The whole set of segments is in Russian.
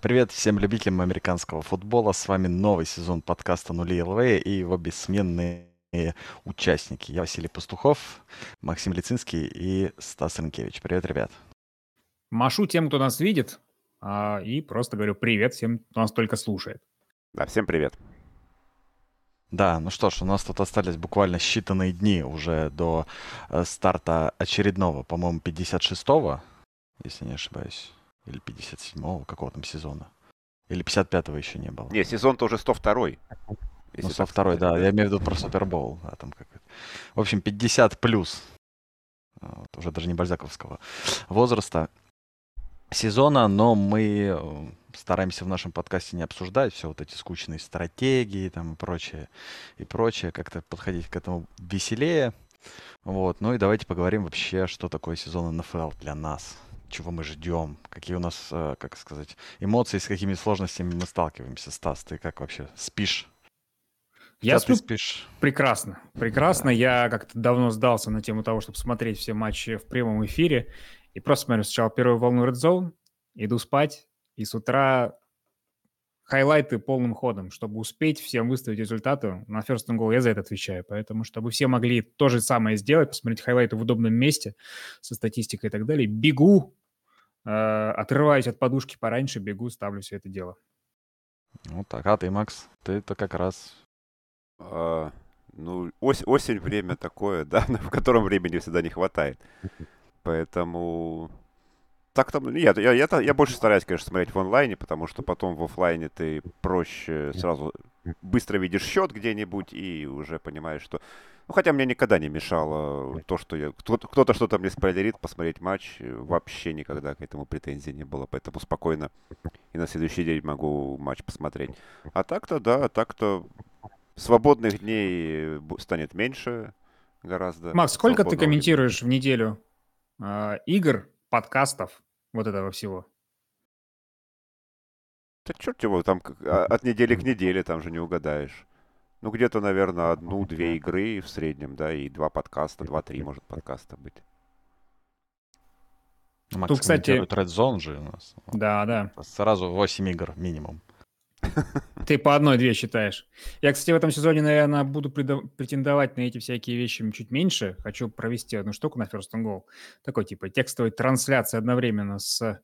Привет всем любителям американского футбола. С вами новый сезон подкаста «Нули ЛВ» и его бессменные участники. Я Василий Пастухов, Максим Лицинский и Стас Ренкевич. Привет, ребят. Машу тем, кто нас видит, а, и просто говорю привет всем, кто нас только слушает. Да, всем привет. Да, ну что ж, у нас тут остались буквально считанные дни уже до э, старта очередного, по-моему, 56-го, если не ошибаюсь, или 57-го, какого там сезона. Или 55-го еще не было. Не, сезон-то уже 102-й. Ну, 102 да, я имею в виду про Супербол. Да, там как... В общем, 50 плюс, вот, уже даже не бальзаковского возраста сезона, но мы э, стараемся в нашем подкасте не обсуждать все вот эти скучные стратегии там и прочее, и прочее, как-то подходить к этому веселее. Вот, ну и давайте поговорим вообще, что такое сезон НФЛ для нас, чего мы ждем, какие у нас, э, как сказать, эмоции, с какими сложностями мы сталкиваемся. Стас, ты как вообще спишь? Я сплю спишь? прекрасно, прекрасно. Да. Я как-то давно сдался на тему того, чтобы смотреть все матчи в прямом эфире. И просто смотрю сначала первую волну Red Zone, иду спать, и с утра хайлайты полным ходом, чтобы успеть всем выставить результаты. На First and Goal я за это отвечаю. Поэтому, чтобы все могли то же самое сделать, посмотреть хайлайты в удобном месте со статистикой и так далее, бегу, отрываюсь от подушки пораньше, бегу, ставлю все это дело. Вот так. А ты, Макс, ты-то как раз... А, ну, ось, осень время такое, да, в котором времени всегда не хватает. Поэтому так там, нет, я, я, я больше стараюсь, конечно, смотреть в онлайне, потому что потом в офлайне ты проще сразу быстро видишь счет где-нибудь и уже понимаешь, что... Ну, хотя мне никогда не мешало то, что я... Кто-то что-то мне спойлерит, посмотреть матч. Вообще никогда к этому претензий не было, поэтому спокойно и на следующий день могу матч посмотреть. А так-то, да, так-то свободных дней станет меньше гораздо. Макс, сколько ты комментируешь в неделю э, игр, подкастов, вот этого всего? Да черт его, там а, от недели к неделе там же не угадаешь. Ну, где-то, наверное, одну-две игры в среднем, да, и два подкаста, два-три, может, подкаста быть. Макс Тут, кстати... Red Zone же у нас. Да, да. Сразу 8 игр минимум. Ты по одной-две считаешь. Я, кстати, в этом сезоне, наверное, буду претендовать на эти всякие вещи чуть меньше. Хочу провести одну штуку на First and Goal. Такой, типа, текстовой трансляции одновременно с,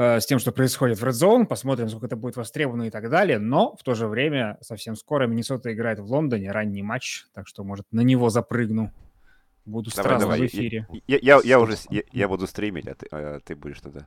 с тем, что происходит в Red Zone. Посмотрим, сколько это будет востребовано и так далее. Но в то же время совсем скоро Миннесота играет в Лондоне. Ранний матч, так что, может, на него запрыгну. Буду давай, сразу давай. в эфире. Я, я, я уже я, я буду стримить, а ты, а ты будешь тогда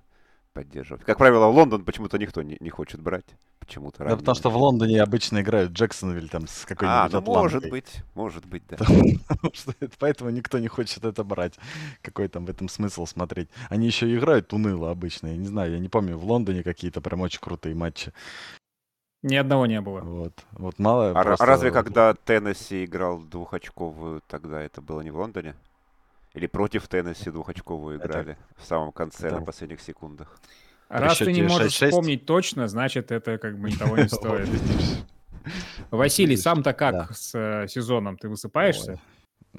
поддерживать. Как правило, в Лондон почему-то никто не, не хочет брать. Почему-то. Да потому что в Лондоне обычно играют Джексонвиль там с какой-нибудь А, ну может быть, может быть, да. Поэтому никто не хочет это брать. Какой там в этом смысл смотреть? Они еще играют уныло обычно. Я не знаю, я не помню, в Лондоне какие-то прям очень крутые матчи. Ни одного не было. Вот, вот мало. А, просто... разве когда Теннесси играл двухочковую, тогда это было не в Лондоне? Или против Теннесси двухочковую играли это... в самом конце, да. на последних секундах. Раз ты не можешь 6 -6? вспомнить точно, значит, это как бы того не стоит. Василий, сам-то как с э, сезоном? Ты высыпаешься?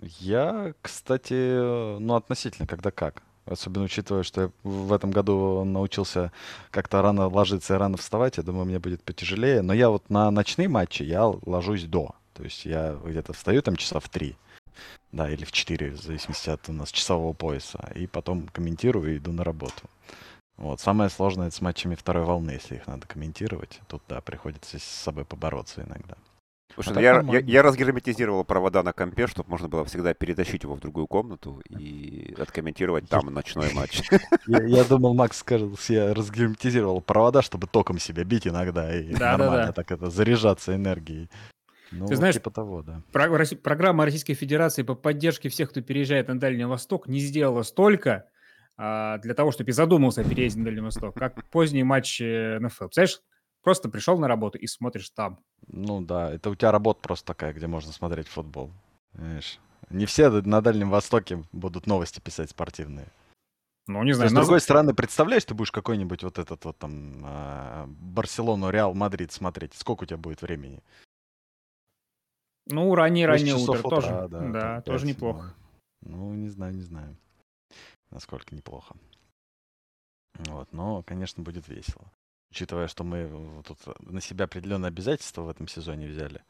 Я, кстати, ну, относительно, когда как. Особенно учитывая, что я в этом году научился как-то рано ложиться и рано вставать. Я думаю, мне будет потяжелее. Но я вот на ночные матчи я ложусь до. То есть я где-то встаю там часа в три. Да, или в 4, в зависимости от у нас часового пояса. И потом комментирую и иду на работу. Вот. Самое сложное это с матчами второй волны, если их надо комментировать. Тут, да, приходится с собой побороться иногда. Слушай, а я, я, я разгерметизировал провода на компе, чтобы можно было всегда перетащить его в другую комнату и откомментировать там ночной матч. Я, думал, Макс скажет, я разгерметизировал провода, чтобы током себя бить иногда и нормально так это заряжаться энергией. Ну, Ты знаешь, типа того, да. Про- программа Российской Федерации по поддержке всех, кто переезжает на Дальний Восток, не сделала столько а, для того, чтобы и задумался о переезде на Дальний Восток, как поздний матч НФЛ. Представляешь, просто пришел на работу и смотришь там. Ну да, это у тебя работа просто такая, где можно смотреть футбол. Понимаешь? Не все на Дальнем Востоке будут новости писать спортивные. Ну, не знаю. С другой стороны, представляешь, ты будешь какой-нибудь вот этот вот там а, Барселону, Реал, Мадрид смотреть. Сколько у тебя будет времени? Ну, раннее-раннее утро утра, тоже. Да, да тоже неплохо. Ну, не знаю, не знаю, насколько неплохо. Вот, но, конечно, будет весело. учитывая, что мы тут на себя определенные обязательства в этом сезоне взяли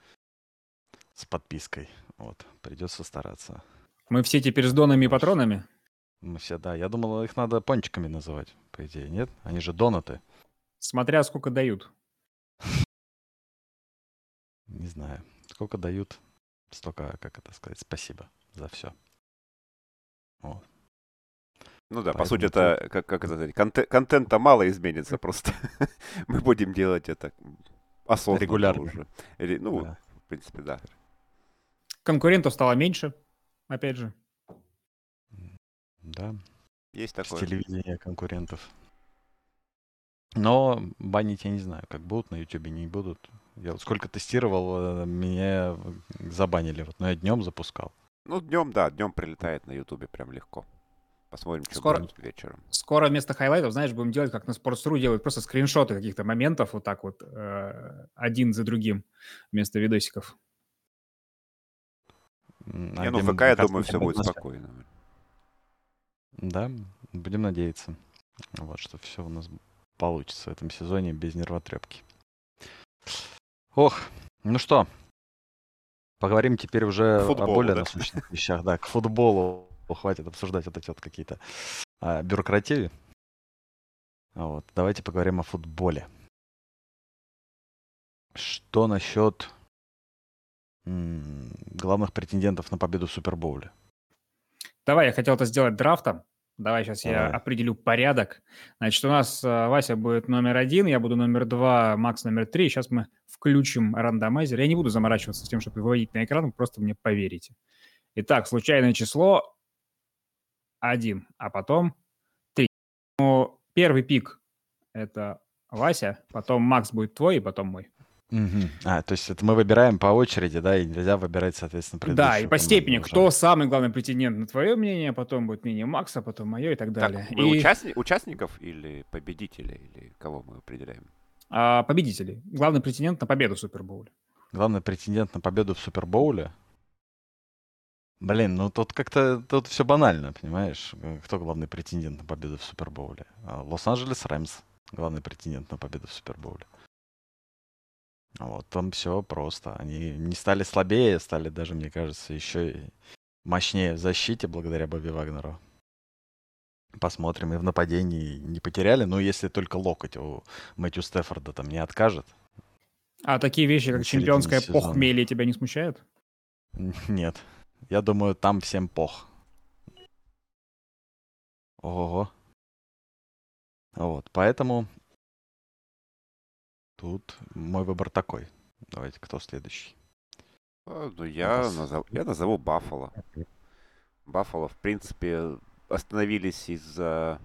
с подпиской. Вот, придется стараться. Мы все теперь с донами и патронами? Мы все, да. Я думал, их надо пончиками называть, по идее, нет? Они же донаты. Смотря сколько дают. Не знаю. Сколько дают, столько, как это сказать, спасибо за все. Вот. Ну да, Поэтому по сути, это, как, как это сказать, контент, контента мало изменится, просто мы будем делать это осознанно Регулярно. уже. Ну, да. в принципе, да. Конкурентов стало меньше, опять же. Да. Есть такое. С телевидения конкурентов. Но банить я не знаю, как будут на Ютубе, не будут. Я вот сколько тестировал, э, меня забанили. Вот, но я днем запускал. Ну, днем, да, днем прилетает на Ютубе прям легко. Посмотрим, что скоро, будет вечером. Скоро вместо хайлайтов, знаешь, будем делать, как на Sports.ru делают, просто скриншоты каких-то моментов вот так вот, э, один за другим, вместо видосиков. Не, ну, ВК, я думаю, все будет спокойно. Да, будем надеяться, вот, что все у нас получится в этом сезоне без нервотрепки. Ох, ну что, поговорим теперь уже футболу, о более да? насущных вещах, да, к футболу. Хватит обсуждать вот эти вот какие-то а, бюрократии. Вот, давайте поговорим о футболе. Что насчет м- главных претендентов на победу в Супербоуле? Давай, я хотел это сделать драфтом. Давай сейчас Давай. я определю порядок. Значит, у нас э, Вася будет номер один, я буду номер два, Макс номер три. Сейчас мы включим рандомайзер. Я не буду заморачиваться с тем, чтобы выводить на экран, просто мне поверите. Итак, случайное число один, а потом три. Ну, первый пик – это Вася, потом Макс будет твой, и потом мой. Угу. А, то есть это мы выбираем по очереди, да, и нельзя выбирать, соответственно, Да, и по степени, уже. кто самый главный претендент на твое мнение, потом будет мнение Макса, потом мое и так далее. Так, мы и... участни... участников или победителей, или кого мы определяем? А, победителей. Главный претендент на победу в Супербоуле. Главный претендент на победу в Супербоуле? Блин, ну тут как-то тут все банально, понимаешь? Кто главный претендент на победу в Супербоуле? А, Лос-Анджелес Рэмс главный претендент на победу в Супербоуле. Вот там все просто. Они не стали слабее, стали даже, мне кажется, еще мощнее в защите благодаря Бобби Вагнеру. Посмотрим. И в нападении не потеряли, но если только локоть у Мэтью Стефорда там не откажет. А такие вещи, как чемпионское похмелье, тебя не смущают? Нет. Я думаю, там всем пох. Ого. Вот, поэтому Тут мой выбор такой. Давайте, кто следующий? А, ну, я, назов... я назову Баффало. Баффало, в принципе, остановились из-за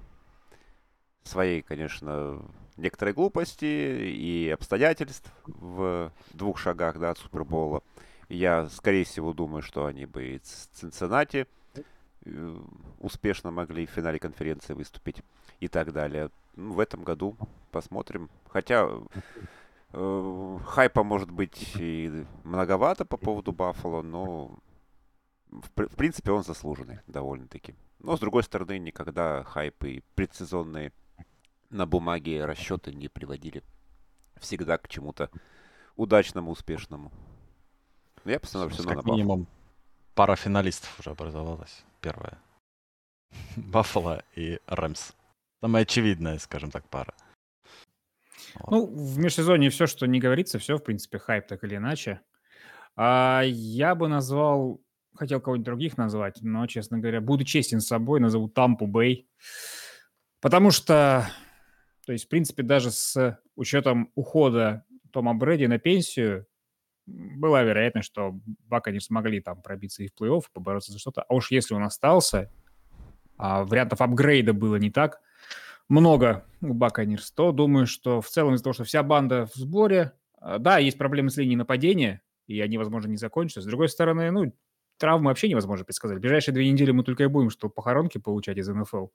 своей, конечно, некоторой глупости и обстоятельств в двух шагах да, от Супербола. Я, скорее всего, думаю, что они бы и с Цинциннати э, успешно могли в финале конференции выступить и так далее. Ну, в этом году посмотрим. Хотя э, хайпа может быть и многовато по поводу Баффало, но в, в принципе он заслуженный довольно-таки. Но с другой стороны, никогда хайпы и предсезонные на бумаге расчеты не приводили всегда к чему-то удачному, успешному. Но я постановлю все на минимум пара финалистов уже образовалась. Первая. Баффало и Рэмс. Самая очевидная, скажем так, пара. Ну, в межсезонье все, что не говорится, все, в принципе, хайп так или иначе. А я бы назвал, хотел кого-нибудь других назвать, но, честно говоря, буду честен с собой, назову Тампу Бэй. Потому что, то есть, в принципе, даже с учетом ухода Тома Брэди на пенсию, была вероятность, что Бака не смогли там пробиться и в плей-офф, побороться за что-то. А уж если он остался, а вариантов апгрейда было не так много у Баканирс, то думаю, что в целом из-за того, что вся банда в сборе, а, да, есть проблемы с линией нападения, и они, возможно, не закончатся. С другой стороны, ну, травмы вообще невозможно предсказать. В ближайшие две недели мы только и будем, что похоронки получать из НФЛ.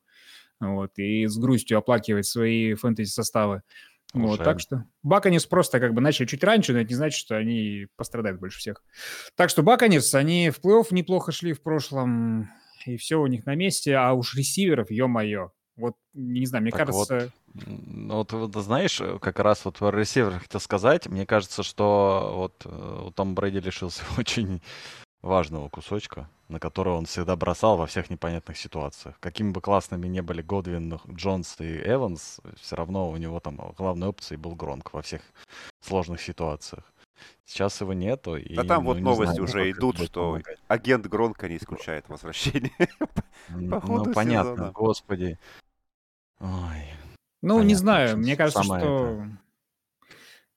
Вот, и с грустью оплакивать свои фэнтези-составы. Вот, так что Баканис просто как бы начали чуть раньше, но это не значит, что они пострадают больше всех. Так что Баканис, они в плей-офф неплохо шли в прошлом, и все у них на месте, а уж ресиверов, ё-моё, Вот, не знаю, мне так кажется... Вот, ну, вот, вот, знаешь, как раз вот про ресивер хотел сказать, мне кажется, что вот э, Том Брэди лишился очень важного кусочка, на который он всегда бросал во всех непонятных ситуациях. Какими бы классными не были Годвин, Джонс и Эванс, все равно у него там главной опцией был Гронк во всех сложных ситуациях. Сейчас его нету. И, да там ну, вот новости знаю, уже идут, что помогать. агент Гронка не исключает возвращение. Ну, понятно, господи. Ой. Ну, не знаю, мне кажется, что...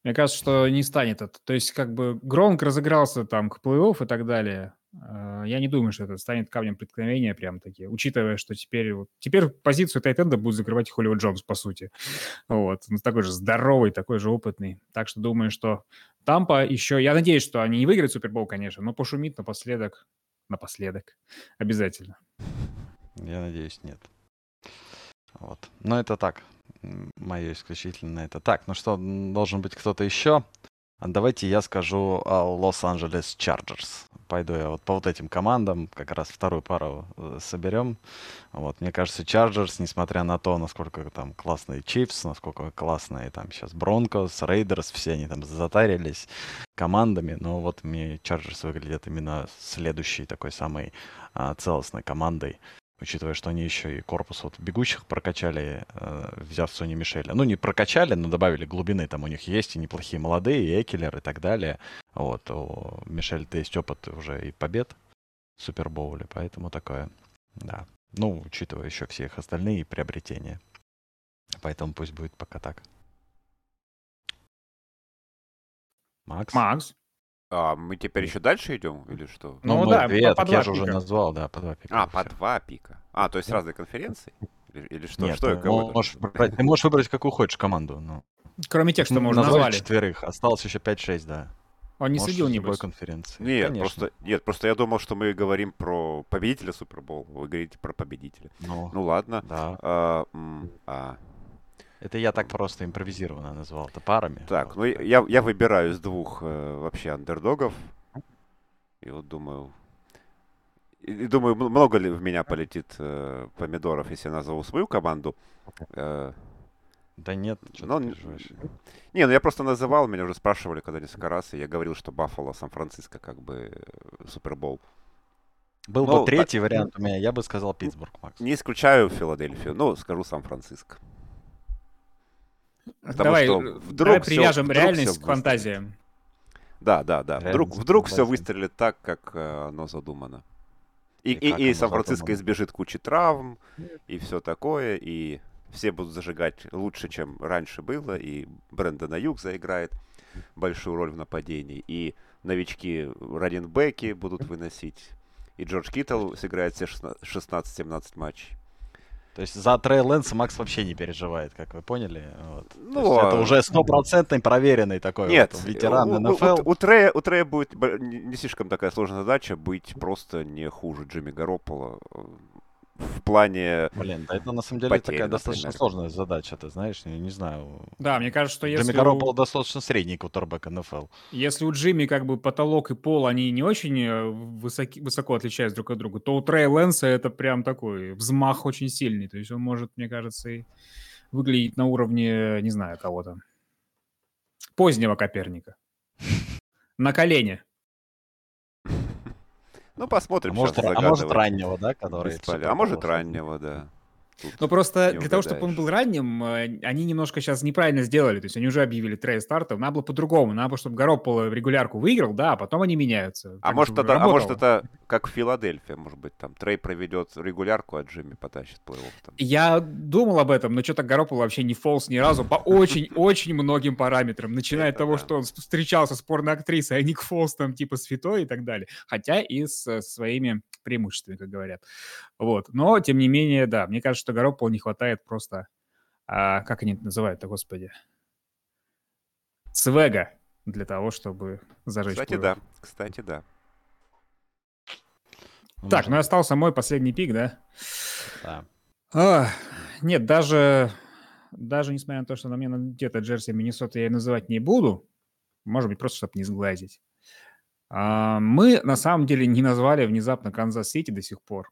Мне кажется, что не станет это. То есть, как бы Гронк разыгрался там к плей-офф и так далее. А, я не думаю, что это станет камнем преткновения прям такие, учитывая, что теперь вот, теперь позицию тайтенда будет закрывать Холливуд Джонс, по сути. Вот. Он такой же здоровый, такой же опытный. Так что думаю, что Тампа еще... Я надеюсь, что они не выиграют Супербол, конечно, но пошумит напоследок. Напоследок. Обязательно. Я надеюсь, нет. Вот. Но это так. Мое исключительно это так. Ну что, должен быть кто-то еще? Давайте я скажу Лос-Анджелес Чарджерс. Пойду я вот по вот этим командам, как раз вторую пару э, соберем. Вот, мне кажется, Чарджерс, несмотря на то, насколько там классные Чифс, насколько классные там сейчас Бронкос, Рейдерс, все они там затарились командами, но вот мне Чарджерс выглядит именно следующей такой самой а, целостной командой учитывая, что они еще и корпус вот бегущих прокачали, э, взяв Сони Мишеля. Ну, не прокачали, но добавили глубины, там у них есть и неплохие молодые, и Экелер и так далее. Вот, у Мишеля-то есть опыт уже и побед в Супербоуле, поэтому такое, да. Ну, учитывая еще все их остальные приобретения. Поэтому пусть будет пока так. Макс? Макс? А, мы теперь еще дальше идем или что? Ну, ну да, две, по, по я же уже назвал, да, по два пика. А, по два пика. А, то есть разные конференции? Или, или что? Нет, что ты, можешь выбрать, ты можешь выбрать, какую хочешь команду. Ну. Кроме тех, что мы уже назвали. четверых, осталось еще 5-6, да. Он не следил, не любой конференции. Нет, просто, нет, просто я думал, что мы говорим про победителя Супербол. Вы говорите про победителя. Ну, ну ладно. Да. А, а, это я так просто импровизированно назвал это парами. Так, ну я, я выбираю из двух э, вообще андердогов. И вот думаю... И, думаю, много ли в меня полетит э, помидоров, если я назову свою команду. Э, да нет, но, Не, ну я просто называл, меня уже спрашивали когда несколько раз, и я говорил, что Баффало, Сан-Франциско, как бы э, Супербол. Был но, бы третий так, вариант у меня, я бы сказал Питтсбург, Макс. Не исключаю Филадельфию, но скажу Сан-Франциско. Потому давай, что вдруг давай привяжем все, реальность к фантазиям. Да, да, да. Вдруг, вдруг все выстрелит так, как э, оно задумано. И, и, и, и Сан-Франциско избежит кучи травм, и все такое, и все будут зажигать лучше, чем раньше было, и Брэндон Аюк заиграет большую роль в нападении, и новички раненбеки будут выносить, и Джордж Киттл сыграет все 16-17 матчей. То есть за Трей Лэнса Макс вообще не переживает, как вы поняли. Вот. Ну, это уже стопроцентный проверенный такой Нет, вот, ветеран у, НФЛ. У, у, у, Трея, у Трея будет не слишком такая сложная задача быть просто не хуже Джимми Гаропола в плане Блин, да это на самом деле потерь, такая достаточно сложная задача, ты знаешь, я не знаю. Да, мне кажется, что если... Джимми Гарополо у... достаточно средний кутербэк НФЛ. Если у Джимми как бы потолок и пол, они не очень э, высоки, высоко отличаются друг от друга, то у Трей Лэнса это прям такой взмах очень сильный. То есть он может, мне кажется, и выглядеть на уровне, не знаю, кого-то. Позднего Коперника. На колене. Ну, посмотрим. А может, а может раннего, да, который... А может раннего, да. Ну просто для того, чтобы он был ранним, э, они немножко сейчас неправильно сделали. То есть они уже объявили трей стартов. Надо было по-другому. Надо было, чтобы Гарополо регулярку выиграл, да, а потом они меняются. А может, это, а может это как в Филадельфии, может быть, там Трей проведет регулярку, а Джимми потащит плей-офф. Я думал об этом, но что-то Гарополо вообще не фолс ни разу по очень-очень многим параметрам. Начиная от того, что он встречался с порно-актрисой, а Ник Фолс там типа святой и так далее. Хотя и с своими преимуществами, как говорят. Вот. Но, тем не менее, да, мне кажется, что Гарополу не хватает просто, а, как они это называют-то, господи, свега для того, чтобы зажечь. Кстати, да. Кстати, да. Так, ну остался мой последний пик, да? Да. А, нет, даже, даже несмотря на то, что на мне где-то джерси Миннесота я называть не буду, может быть, просто чтобы не сглазить. А, мы на самом деле не назвали внезапно Канзас-Сити до сих пор.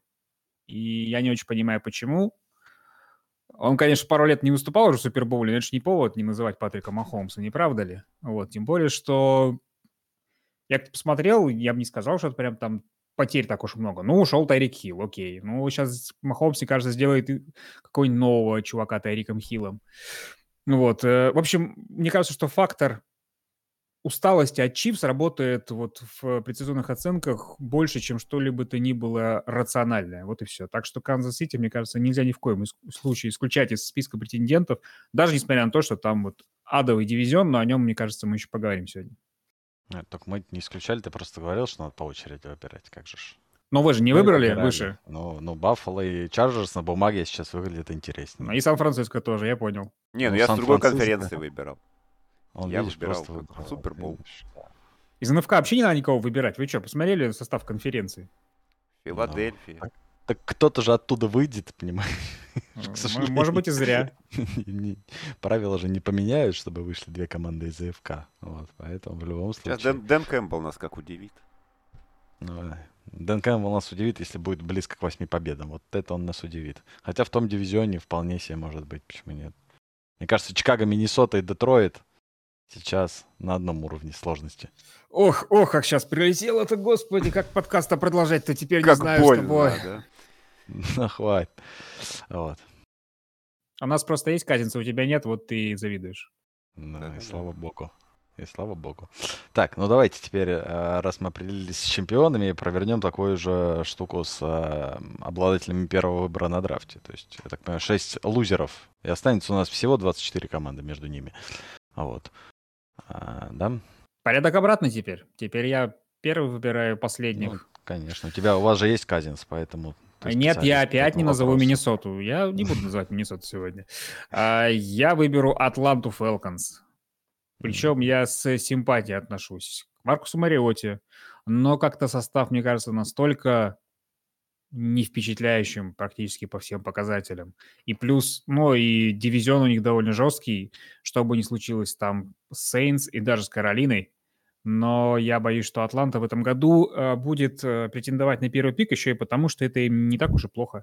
И я не очень понимаю, почему. Он, конечно, пару лет не выступал уже в Супербоуле, но это же не повод не называть Патрика Махомса, не правда ли? Вот, тем более, что я посмотрел, я бы не сказал, что это прям там потерь так уж много. Ну, ушел Тайрик Хилл, окей. Ну, сейчас Махомс, мне кажется, сделает какого-нибудь нового чувака Тайриком Хиллом. Вот. Э, в общем, мне кажется, что фактор усталости от Чифс работает вот в предсезонных оценках больше, чем что-либо то ни было рациональное. Вот и все. Так что Канзас Сити, мне кажется, нельзя ни в коем случае исключать из списка претендентов, даже несмотря на то, что там вот адовый дивизион, но о нем, мне кажется, мы еще поговорим сегодня. Нет, только мы не исключали, ты просто говорил, что надо по очереди выбирать, как же ж. Но вы же не выбрали выбирали. выше. Ну, ну, Баффало и Чарджерс на бумаге сейчас выглядят интереснее. Ну, и Сан-Франциско тоже, я понял. Не, ну, ну я с другой конференции выбирал. Он, я видишь, выбирал, выбирал Супербол. Из НФК вообще не надо никого выбирать. Вы что, посмотрели состав конференции? Филадельфия. Ну, так, кто-то же оттуда выйдет, понимаешь? Может быть и зря. Правила же не поменяют, чтобы вышли две команды из АФК. Вот, поэтому в любом случае... Сейчас Дэн, Дэн Кэмпбелл нас как удивит. Ну, Дэн Кэмпбелл нас удивит, если будет близко к восьми победам. Вот это он нас удивит. Хотя в том дивизионе вполне себе может быть, почему нет. Мне кажется, Чикаго, Миннесота и Детройт сейчас на одном уровне сложности. Ох, ох, как сейчас прилетело это, господи, как подкаста продолжать-то теперь как не знаю больно, с тобой. Да? Ну, хватит. Вот. А у нас просто есть Казинца, у тебя нет, вот ты завидуешь. Ну, да, и слава богу. И слава богу. Так, ну давайте теперь, э, раз мы определились с чемпионами, провернем такую же штуку с э, обладателями первого выбора на драфте. То есть, я так понимаю, 6 лузеров. И останется у нас всего 24 команды между ними. Вот. А, да? Порядок обратный теперь. Теперь я первый выбираю последних. Ну, конечно. У тебя, у вас же есть Казинс, поэтому нет, я опять не назову вопрос. Миннесоту. Я не буду называть Миннесоту сегодня. А, я выберу Атланту Фелконс. Причем я с симпатией отношусь к Маркусу Мариоте. Но как-то состав, мне кажется, настолько не впечатляющим практически по всем показателям. И плюс, ну и дивизион у них довольно жесткий, что бы ни случилось там с Сейнс и даже с Каролиной, но я боюсь, что Атланта в этом году э, будет э, претендовать на первый пик еще и потому, что это им не так уж и плохо.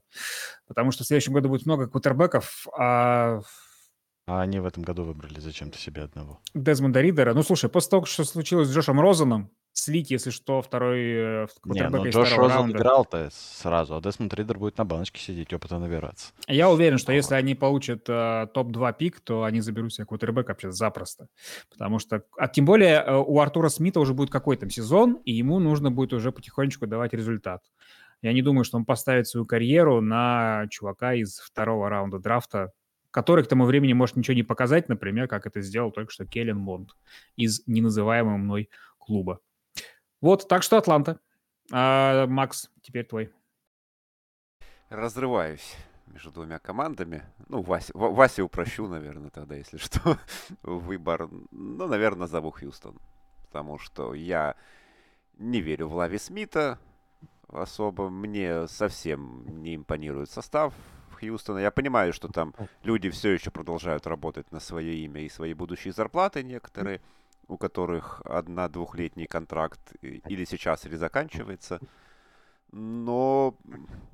Потому что в следующем году будет много квотербеков, а а они в этом году выбрали зачем-то себе одного. Дезмонда Ридера. Ну, слушай, после того, что случилось с Джошем Розаном, слить, если что, второй э, Не, ну Джош Розен играл-то сразу, а Десмонд Ридер будет на баночке сидеть, опыта набираться. Я уверен, что если они получат э, топ-2 пик, то они заберут себе квотербек вообще запросто. Потому что, а тем более э, у Артура Смита уже будет какой-то сезон, и ему нужно будет уже потихонечку давать результат. Я не думаю, что он поставит свою карьеру на чувака из второго раунда драфта, который к тому времени может ничего не показать, например, как это сделал только что Келлен Монд из неназываемого мной клуба. Вот, так что Атланта. А, Макс, теперь твой. Разрываюсь между двумя командами. Ну, Вася, Вася упрощу, наверное, тогда, если что. Выбор, ну, наверное, назову Хьюстон. Потому что я не верю в Лави Смита особо. Мне совсем не импонирует состав Хьюстона. Я понимаю, что там люди все еще продолжают работать на свое имя и свои будущие зарплаты некоторые, у которых одна-двухлетний контракт или сейчас, или заканчивается. Но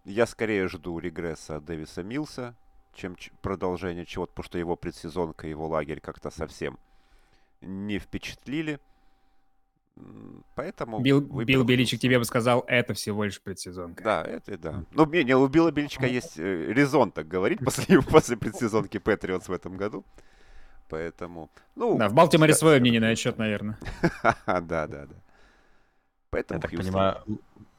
я скорее жду регресса Дэвиса Милса, чем продолжение чего-то, потому что его предсезонка, его лагерь как-то совсем не впечатлили. Поэтому... Билл, Билл Беличик тебе бы сказал, это всего лишь предсезонка. Да, это да. Ну, не, не, у Билла Беличика есть э, резон так говорить после, после предсезонки Патриотс в этом году. Поэтому... Ну, да, в Балтиморе свое мнение на этот счет, наверное. Да, да, да. Поэтому Я так понимаю,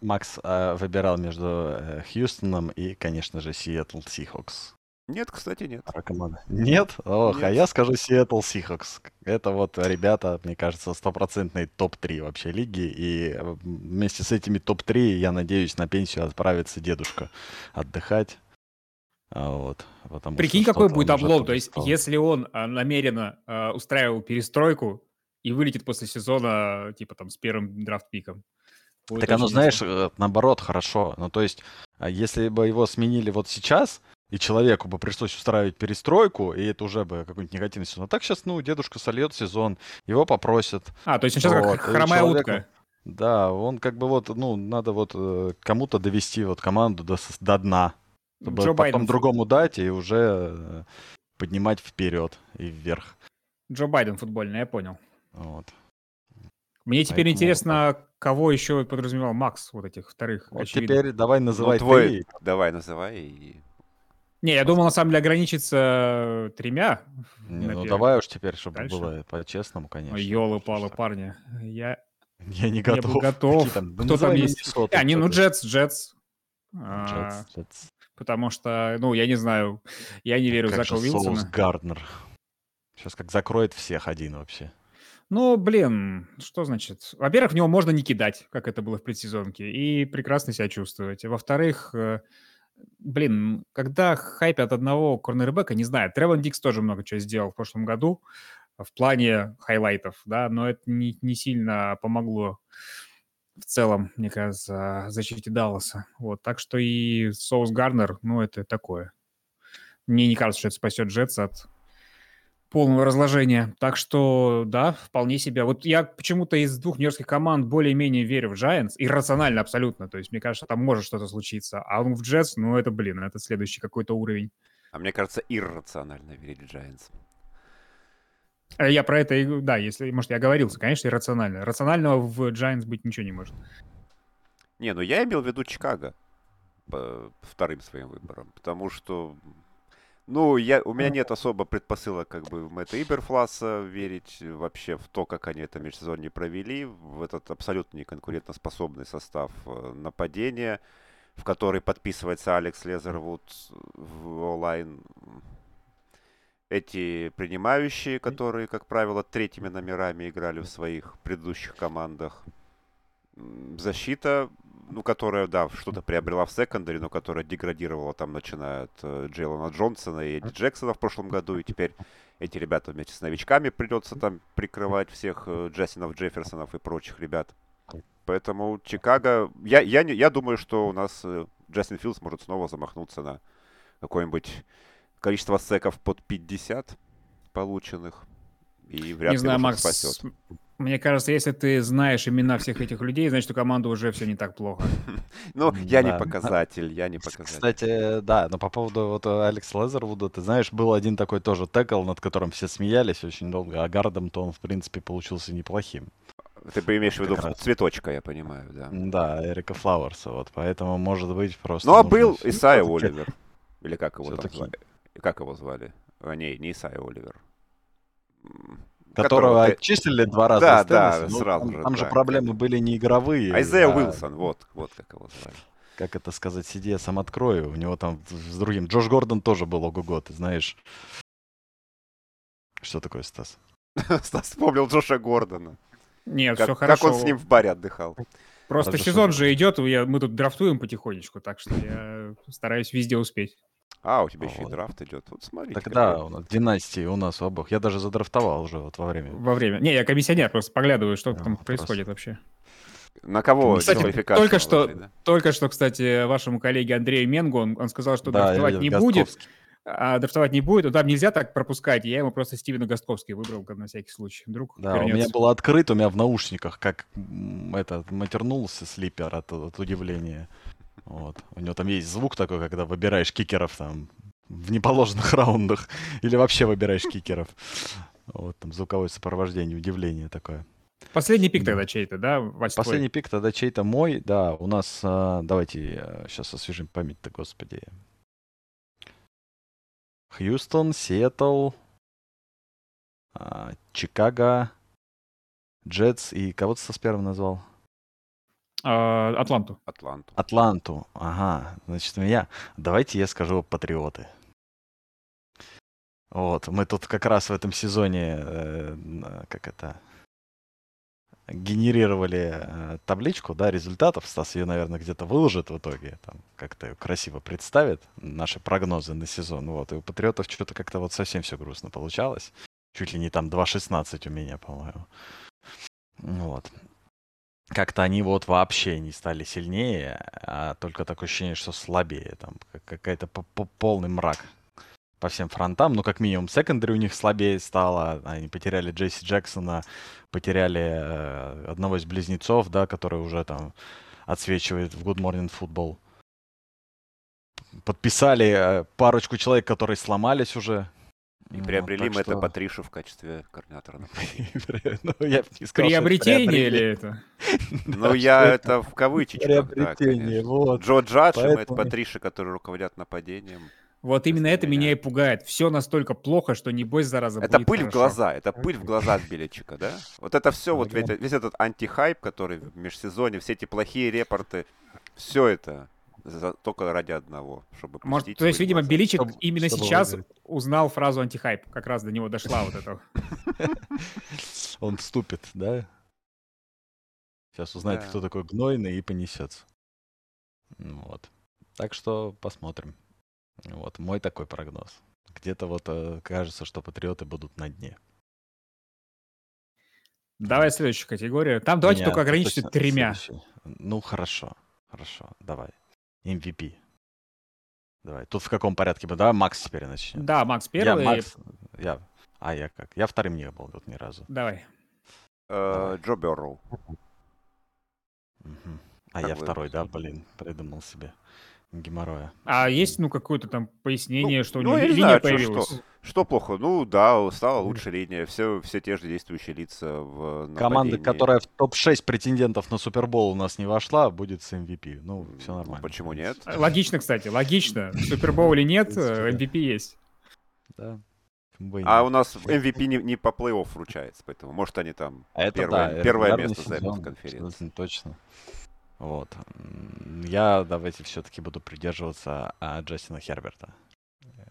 Макс э, выбирал между э, Хьюстоном и, конечно же, Сиэтл Сихокс. Нет, кстати, нет. А команда? Нет? Ох, нет. а я скажу Seattle Seahawks. Это вот ребята, мне кажется, стопроцентный топ-3 вообще лиги. И вместе с этими топ-3, я надеюсь, на пенсию отправится дедушка отдыхать. А вот, потому Прикинь, какой будет облом. То есть, если он а, намеренно а, устраивал перестройку и вылетит после сезона, типа там с первым драфт-пиком. Так оно, знаешь, э, наоборот, хорошо. Ну, то есть, а если бы его сменили вот сейчас, и человеку бы пришлось устраивать перестройку, и это уже бы какой-нибудь негативный сезон. А так сейчас, ну, дедушка сольет сезон, его попросят. А, то есть он сейчас вот, как хромая человеку... утка. Да, он как бы вот, ну, надо вот э, кому-то довести вот команду до, до дна. Чтобы Джо потом Байден... другому дать и уже э, поднимать вперед и вверх. Джо Байден футбольный, я понял. Вот. Мне теперь Поэтому... интересно, кого еще подразумевал Макс, вот этих вторых. Вот теперь давай называй ну, твой... ты. Давай называй. Не, я думал, на самом деле, ограничиться тремя. Не, ну давай уж теперь, чтобы Дальше. было по-честному, конечно. Ёлы-палы, парни. Я... Я не готов. Не готов. Там, Кто там есть? А, не, ну Джетс, Джетс. А, потому что, ну, я не знаю, я не верю как в Зака Уилсона. Соус Гарднер. Сейчас как закроет всех один вообще. Ну, блин, что значит? Во-первых, в него можно не кидать, как это было в предсезонке, и прекрасно себя чувствовать. Во-вторых, э, блин, когда хайп от одного корнербека, не знаю, Тревон Диггс тоже много чего сделал в прошлом году в плане хайлайтов, да, но это не, не сильно помогло в целом, мне кажется, защите Далласа. Вот, так что и Соус Гарнер, ну, это такое. Мне не кажется, что это спасет Джетс от полного разложения. Так что, да, вполне себе. Вот я почему-то из двух нью-йоркских команд более-менее верю в Giants. Иррационально абсолютно. То есть, мне кажется, там может что-то случиться. А он в Jets, ну, это, блин, это следующий какой-то уровень. А мне кажется, иррационально верить в Giants. А я про это, да, если, может, я оговорился, конечно, иррационально. Рационального в Giants быть ничего не может. Не, ну я имел в виду Чикаго вторым своим выбором, потому что ну, я, у меня нет особо предпосылок как бы в Мэтта Иберфласа верить вообще в то, как они это межсезонье провели, в этот абсолютно неконкурентоспособный состав э, нападения, в который подписывается Алекс Лезервуд в онлайн. Эти принимающие, которые, как правило, третьими номерами играли в своих предыдущих командах. Защита ну, которая, да, что-то приобрела в секондаре, но которая деградировала там, начиная от э, Джейлона Джонсона и Эдди Джексона в прошлом году, и теперь эти ребята вместе с новичками придется там прикрывать всех э, Джессинов, Джефферсонов и прочих ребят. Поэтому Чикаго... Я, я, не, я думаю, что у нас э, Джастин Филдс может снова замахнуться на какое-нибудь количество секов под 50 полученных. И вряд не ли знаю, Макс, спасет. Мне кажется, если ты знаешь имена всех этих людей, значит, у команды уже все не так плохо. Ну, я не показатель, я не показатель. Кстати, да, но по поводу вот Алекса Лезервуда, ты знаешь, был один такой тоже текл, над которым все смеялись очень долго, а гардом-то он, в принципе, получился неплохим. Ты имеешь в виду цветочка, я понимаю, да. Да, Эрика Флауэрса, вот, поэтому, может быть, просто... Ну, а был Исайя Оливер, или как его там звали? Как его звали? А, не, не Исайя Оливер которого ты... отчислили два раза. Да, да, ну, сразу там, же. Там да. же проблемы были не игровые. Айзея а... Уилсон, вот, вот как его звали. Как это сказать, сиди, я сам открою. У него там с другим. Джош Гордон тоже был ого-го, ты знаешь. Что такое, Стас? Стас вспомнил Джоша Гордона. Нет, как, все хорошо. Как он с ним в баре отдыхал. Просто Даже сезон же идет, мы тут драфтуем потихонечку, так что я стараюсь везде успеть. А, у тебя еще и драфт идет. Вот смотри. Так да, у нас династии у нас у обоих. Я даже задрафтовал уже вот во время. Во время. Не, я комиссионер, просто поглядываю, что там происходит вообще. На кого кстати, только что, да? только что, кстати, вашему коллеге Андрею Менгу, он, он сказал, что да, драфтовать не будет. А драфтовать не будет, там нельзя так пропускать. Я ему просто Стивена Гостковский выбрал, на всякий случай. Вдруг да, вернется. у меня было открыто, у меня в наушниках, как это матернулся слипер от, от удивления. Вот. У него там есть звук такой, когда выбираешь кикеров там в неположенных раундах или вообще выбираешь кикеров. Вот там звуковое сопровождение, удивление такое. Последний пик тогда чей-то, да, Вась Последний твой? пик тогда чей-то мой, да. У нас, а, давайте сейчас освежим память-то, господи. Хьюстон, Сиэтл, а, Чикаго, Джетс и кого-то со первым назвал? А, Атланту. Атланту. Атланту. Ага. Значит, у меня... Давайте я скажу патриоты. Вот. Мы тут как раз в этом сезоне, э, как это, генерировали э, табличку, да, результатов. Стас ее, наверное, где-то выложит в итоге, там, как-то красиво представит наши прогнозы на сезон. Вот. И у Патриотов что-то как-то вот совсем все грустно получалось. Чуть ли не там 2.16 у меня, по-моему. Вот как-то они вот вообще не стали сильнее, а только такое ощущение, что слабее. Там какая-то полный мрак по всем фронтам. Ну, как минимум, секондари у них слабее стало. Они потеряли Джесси Джексона, потеряли э, одного из близнецов, да, который уже там отсвечивает в Good Morning Football. подписали парочку человек, которые сломались уже. И приобрели вот, мы что... это Патришу в качестве координатора. ну, Приобретение или это? Ну, я это в кавычках. Приобретение, вот. Джо Джадж и Мэтт Патриша, которые руководят нападением. Вот именно это меня и пугает. Все настолько плохо, что не бойся, зараза, Это пыль в глаза, это пыль в глаза от Беличика, да? Вот это все, вот весь, весь этот антихайп, который в межсезоне, все эти плохие репорты, все это за, только ради одного, чтобы Может, То есть, видимо, Беличик чтобы, именно чтобы сейчас выиграть. узнал фразу антихайп, как раз до него дошла вот эта. Он вступит, да? Сейчас узнает, кто такой гнойный и понесется. Вот. Так что посмотрим. Вот мой такой прогноз. Где-то вот э, кажется, что патриоты будут на дне. Давай следующую категорию. Там давайте Меня, только ограничимся тремя. Следующий. Ну хорошо, хорошо, давай. MVP. Давай. Тут в каком порядке бы? Давай Макс теперь начнем. Да, Макс первый. Я Макс. Я... А я как? Я вторым не был тут ни разу. Давай. Э, Джо Берроу. А я второй, да, блин, придумал себе геморроя. А есть, ну, какое-то там пояснение, ну, что у ну, него линия знаю, появилась? Что, что плохо? Ну, да, стала лучше линия. Все, все те же действующие лица в нападении. Команда, которая в топ-6 претендентов на Супербол у нас не вошла, будет с MVP. Ну, все нормально. Ну, почему нет? Логично, кстати, логично. Супербол или нет, MVP есть. Да. А у нас MVP не, не по плей-офф вручается, поэтому может они там а это первое, да, первое место займут в конференции. Точно. Вот. Я давайте все-таки буду придерживаться а, Джастина Херберта.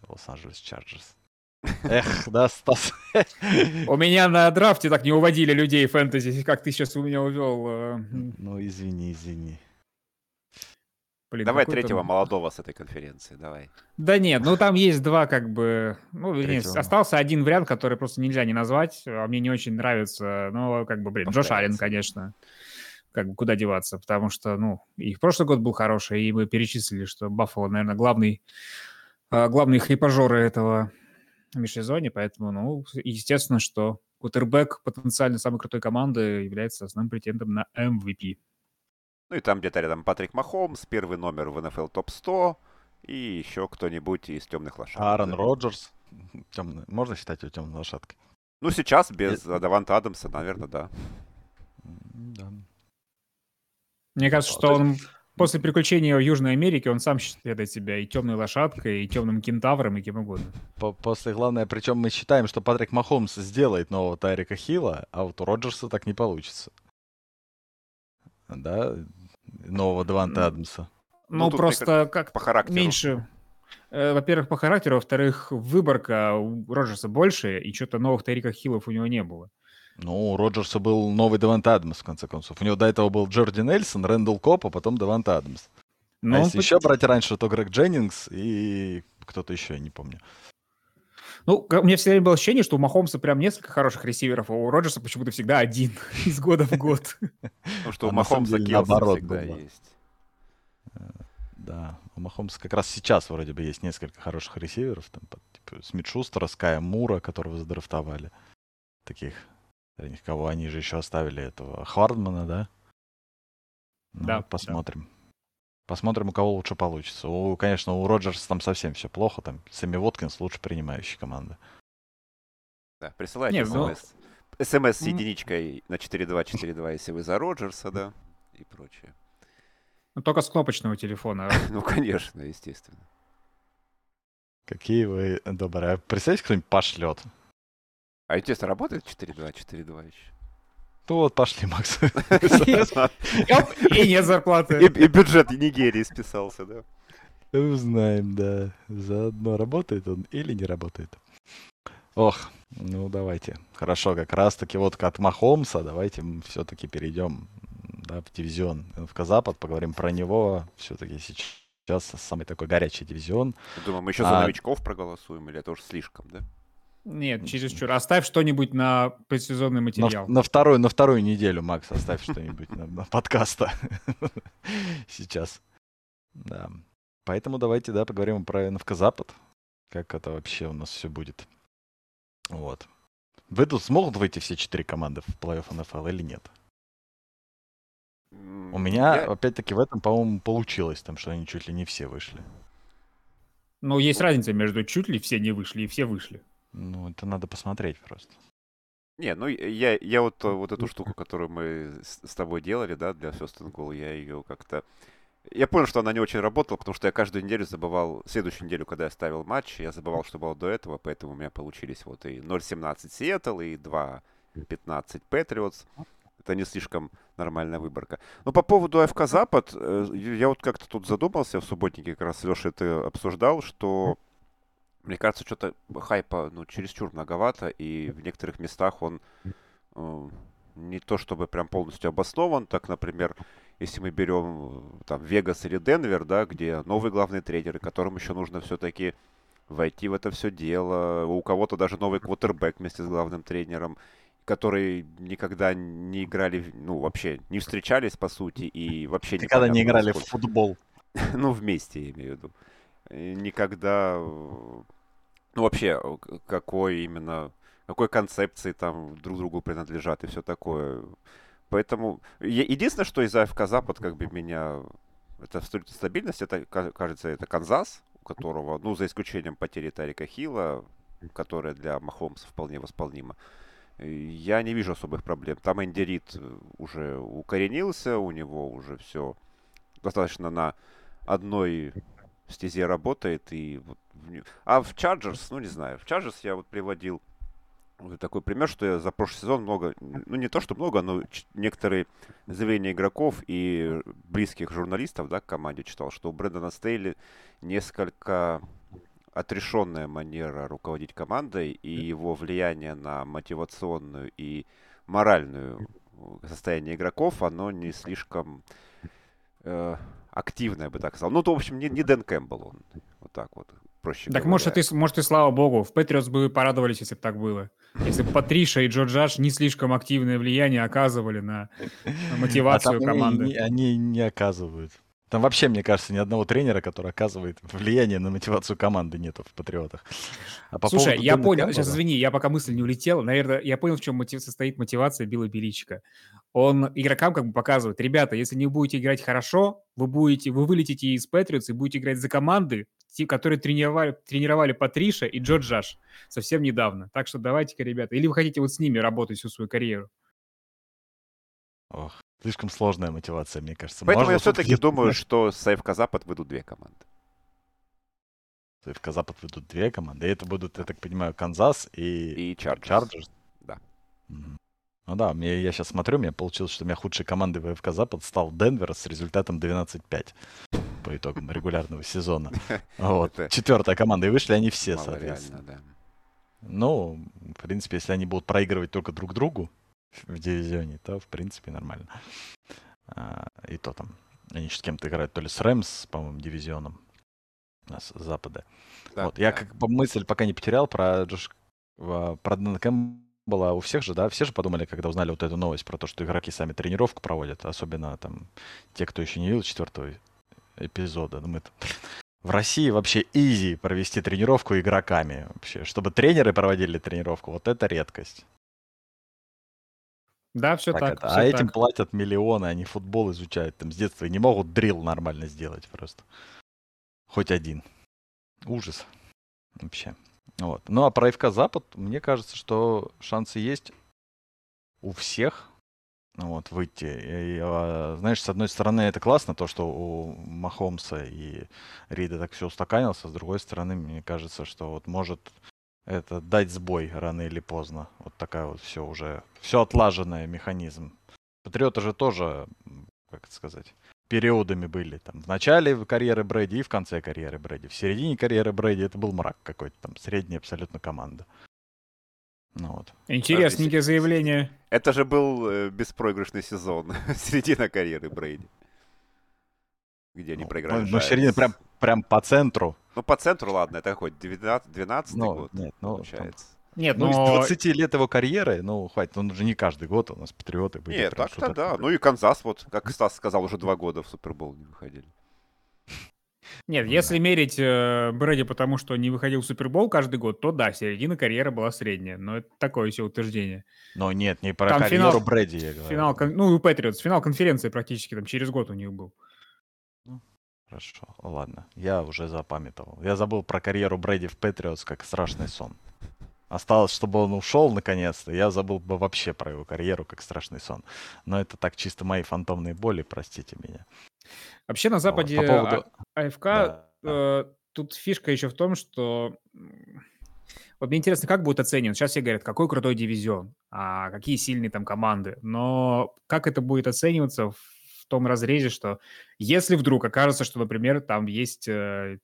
Лос-Анджелес Чарджерс. Эх, да, Стас. У меня на драфте так не уводили людей фэнтези, как ты сейчас у меня увел. Э, ну, извини, извини. Блин, давай третьего молодого с этой конференции, давай. Да нет, ну там есть два как бы... Ну, нет, остался один вариант, который просто нельзя не назвать, а мне не очень нравится. Но как бы, блин, Повторяется. Джош Аллен, конечно как бы куда деваться, потому что, ну, и прошлый год был хороший, и мы перечислили, что Баффало, наверное, главный, а, главный хлипожоры этого межсезонья, поэтому, ну, естественно, что Кутербек потенциально самой крутой команды является основным претендентом на MVP. Ну и там где-то рядом Патрик Махомс, первый номер в NFL топ-100, и еще кто-нибудь из темных лошадок. Аарон да. Роджерс. Темный. Можно считать его темной лошадкой? Ну, сейчас без Нет. Даванта Адамса, наверное, да. Да. Мне кажется, что он после приключения в Южной Америке он сам считает себя и темной лошадкой, и темным кентавром, и кем угодно. После главное, причем мы считаем, что Патрик Махомс сделает нового Тайрика Хилла, а вот у Роджерса так не получится. Да? Нового Деванта Адамса. Ну, ну просто как по характеру. меньше. Э, во-первых, по характеру, во-вторых, выборка у Роджерса больше, и что-то новых Тайрика Хиллов у него не было. Ну, у Роджерса был новый Девант Адамс, в конце концов. У него до этого был Джорди Нельсон, Рэндалл Кобб, а потом Девант Адамс. Но а если почти... еще брать раньше, то Грег Дженнингс и кто-то еще, я не помню. Ну, у меня всегда было ощущение, что у Махомса прям несколько хороших ресиверов, а у Роджерса почему-то всегда один из года в год. Ну, что у а Махомса наоборот всегда есть. Э, да, у Махомса как раз сейчас вроде бы есть несколько хороших ресиверов, там, типа Смит Шустера, Ская Мура, которого задрафтовали. Таких Кого они же еще оставили этого Хвардмана, да? Ну, да. Посмотрим. Да. Посмотрим, у кого лучше получится. У, конечно, у Роджерса там совсем все плохо. Там Сэмми Воткинс лучше принимающий команды. Да, присылайте смс. Ну... СМС с единичкой на 4.2.4.2, если вы за Роджерса, да, и прочее. Ну, только с кнопочного телефона. ну, конечно, естественно. Какие вы добрые. Представьте, кто-нибудь пошлет. А интересно, работает 4.2, 4.2 еще? Ну вот, пошли, Макс. И нет зарплаты. И бюджет Нигерии списался, да? Узнаем, да. Заодно работает он или не работает. Ох, ну давайте. Хорошо, как раз таки вот от Махомса давайте все-таки перейдем да, в дивизион НФК Запад, поговорим про него. Все-таки сейчас самый такой горячий дивизион. Думаю, мы еще за а... новичков проголосуем, или это уже слишком, да? Нет, чересчур. Оставь что-нибудь на предсезонный материал. На, на, вторую, на вторую неделю, Макс, оставь что-нибудь на, на подкаста. Сейчас. Да. Поэтому давайте, да, поговорим про НФК Запад. Как это вообще у нас все будет. Вот. Вы тут смогут выйти все четыре команды в плей-офф НФЛ или нет? У меня, Я... опять-таки, в этом, по-моему, получилось, там, что они чуть ли не все вышли. Но есть разница между чуть ли все не вышли и все вышли. Ну, это надо посмотреть просто. Не, ну я, я вот, э, вот эту штуку, которую мы с, с тобой делали, да, для First and Goal, я ее как-то... Я понял, что она не очень работала, потому что я каждую неделю забывал, следующую неделю, когда я ставил матч, я забывал, что было до этого, поэтому у меня получились вот и 0.17 Сиэтл, и 2.15 Патриотс. Это не слишком нормальная выборка. Но по поводу АФК Запад, э, я вот как-то тут задумался в субботнике, как раз Леша это обсуждал, что мне кажется, что-то хайпа ну, чересчур многовато, и в некоторых местах он э, не то чтобы прям полностью обоснован. Так, например, если мы берем э, там Вегас или Денвер, да, где новые главные тренеры, которым еще нужно все-таки войти в это все дело. У кого-то даже новый квотербек вместе с главным тренером которые никогда не играли, ну, вообще не встречались, по сути, и вообще Никогда не играли насколько... в футбол. ну, вместе, я имею в виду. Никогда, ну, вообще, какой именно, какой концепции там друг другу принадлежат и все такое. Поэтому, единственное, что из АФК Запад, как бы, меня, это стабильность, это, кажется, это Канзас, у которого, ну, за исключением потери Тарика Хила, которая для Махомса вполне восполнима, я не вижу особых проблем. Там Энди э, уже укоренился, у него уже все достаточно на одной стезе работает. И вот... А в Chargers, ну не знаю, в Chargers я вот приводил такой пример, что я за прошлый сезон много, ну не то что много, но некоторые заявления игроков и близких журналистов да, к команде читал, что у Брэндона Стейли несколько отрешенная манера руководить командой и его влияние на мотивационную и моральную э, состояние игроков, оно не слишком э, активное, я бы так сказал. Ну, то, в общем, не, не Дэн Кэмпбелл он. Вот так вот, проще Так, говоря. может, и, может, и слава богу. В Патриотс бы порадовались, если бы так было. Если бы Патриша и Джо Джаш не слишком активное влияние оказывали на, на мотивацию а команды. Они, они не оказывают. Там вообще, мне кажется, ни одного тренера, который оказывает влияние на мотивацию команды, нету в Патриотах. А по Слушай, я понял, Кэмпа, сейчас извини, я пока мысль не улетела. Наверное, я понял, в чем мотив, состоит мотивация Билла Беличика. Он игрокам как бы показывает, ребята, если не будете играть хорошо, вы будете, вы вылетите из Патриотс и будете играть за команды, те, которые тренировали, тренировали Патриша и Джо Джаш совсем недавно. Так что давайте-ка, ребята, или вы хотите вот с ними работать всю свою карьеру? Ох, Слишком сложная мотивация, мне кажется. Поэтому Можно я все-таки думаю, что с АФК Запад выйдут две команды. С АФК Запад выйдут две команды. И это будут, я так понимаю, Канзас и, и Чарджерс. Да. Ну да, мне, я сейчас смотрю, у меня получилось, что у меня худшей командой в АФК Запад стал Денвер с результатом 12-5 по итогам регулярного сезона. Вот. Четвертая команда, и вышли они все, соответственно. Ну, в принципе, если они будут проигрывать только друг другу, в дивизионе, то в принципе нормально. А, и то там. Они с кем-то играют, то ли с Рэмс, по-моему, дивизионом. С запада. Да, вот. Да. Я как бы мысль пока не потерял про Джош... про Дэна была у всех же, да, все же подумали, когда узнали вот эту новость про то, что игроки сами тренировку проводят, особенно там те, кто еще не видел четвертого эпизода. Ну, мы в России вообще изи провести тренировку игроками вообще. Чтобы тренеры проводили тренировку, вот это редкость. Да, все так. это. Все а этим платят миллионы, они футбол изучают там с детства и не могут дрил нормально сделать просто. Хоть один. Ужас. Вообще. Вот. Ну а про ФК Запад, мне кажется, что шансы есть у всех вот, выйти. И, а, знаешь, с одной стороны, это классно, то, что у Махомса и Рида так все устаканился. С другой стороны, мне кажется, что вот может это дать сбой рано или поздно. Вот такая вот все уже, все отлаженное механизм. Патриоты же тоже, как это сказать, периодами были. Там, в начале карьеры Брэди и в конце карьеры Брэди. В середине карьеры Брэди это был мрак какой-то, там средняя абсолютно команда. Ну, вот. Интересненькие заявления. Это же был э, беспроигрышный сезон, середина карьеры Брейди. Где они ну, проиграли. Ну, середина прям, прям по центру. Ну, по центру, ладно, это какой? 12, 12 ну, год, нет, ну, получается. Там... Нет, ну, но... из 20 лет его карьеры, ну, хватит, он уже не каждый год у нас патриоты были. Нет, так-то да. Ну и Канзас, вот, как Стас сказал, уже два года в Супербол не выходили. Нет, ну, если да. мерить э, Брэди потому, что не выходил в Супербол каждый год, то да, середина карьеры была средняя. Но это такое все утверждение. Но нет, не про там карьеру финал, Брэди я говорю. Финал, ну, у Патриотс, финал конференции практически там через год у них был. Хорошо, ладно. Я уже запамятовал. Я забыл про карьеру Брэди в Патриотс как страшный сон. Осталось, чтобы он ушел наконец-то. Я забыл бы вообще про его карьеру как страшный сон. Но это так чисто мои фантомные боли, простите меня. Вообще на Западе вот, по поводу... А, АФК да, э, тут фишка еще в том, что вот мне интересно, как будет оценен. Сейчас все говорят, какой крутой дивизион, а какие сильные там команды. Но как это будет оцениваться в том разрезе, что если вдруг окажется, что, например, там есть э,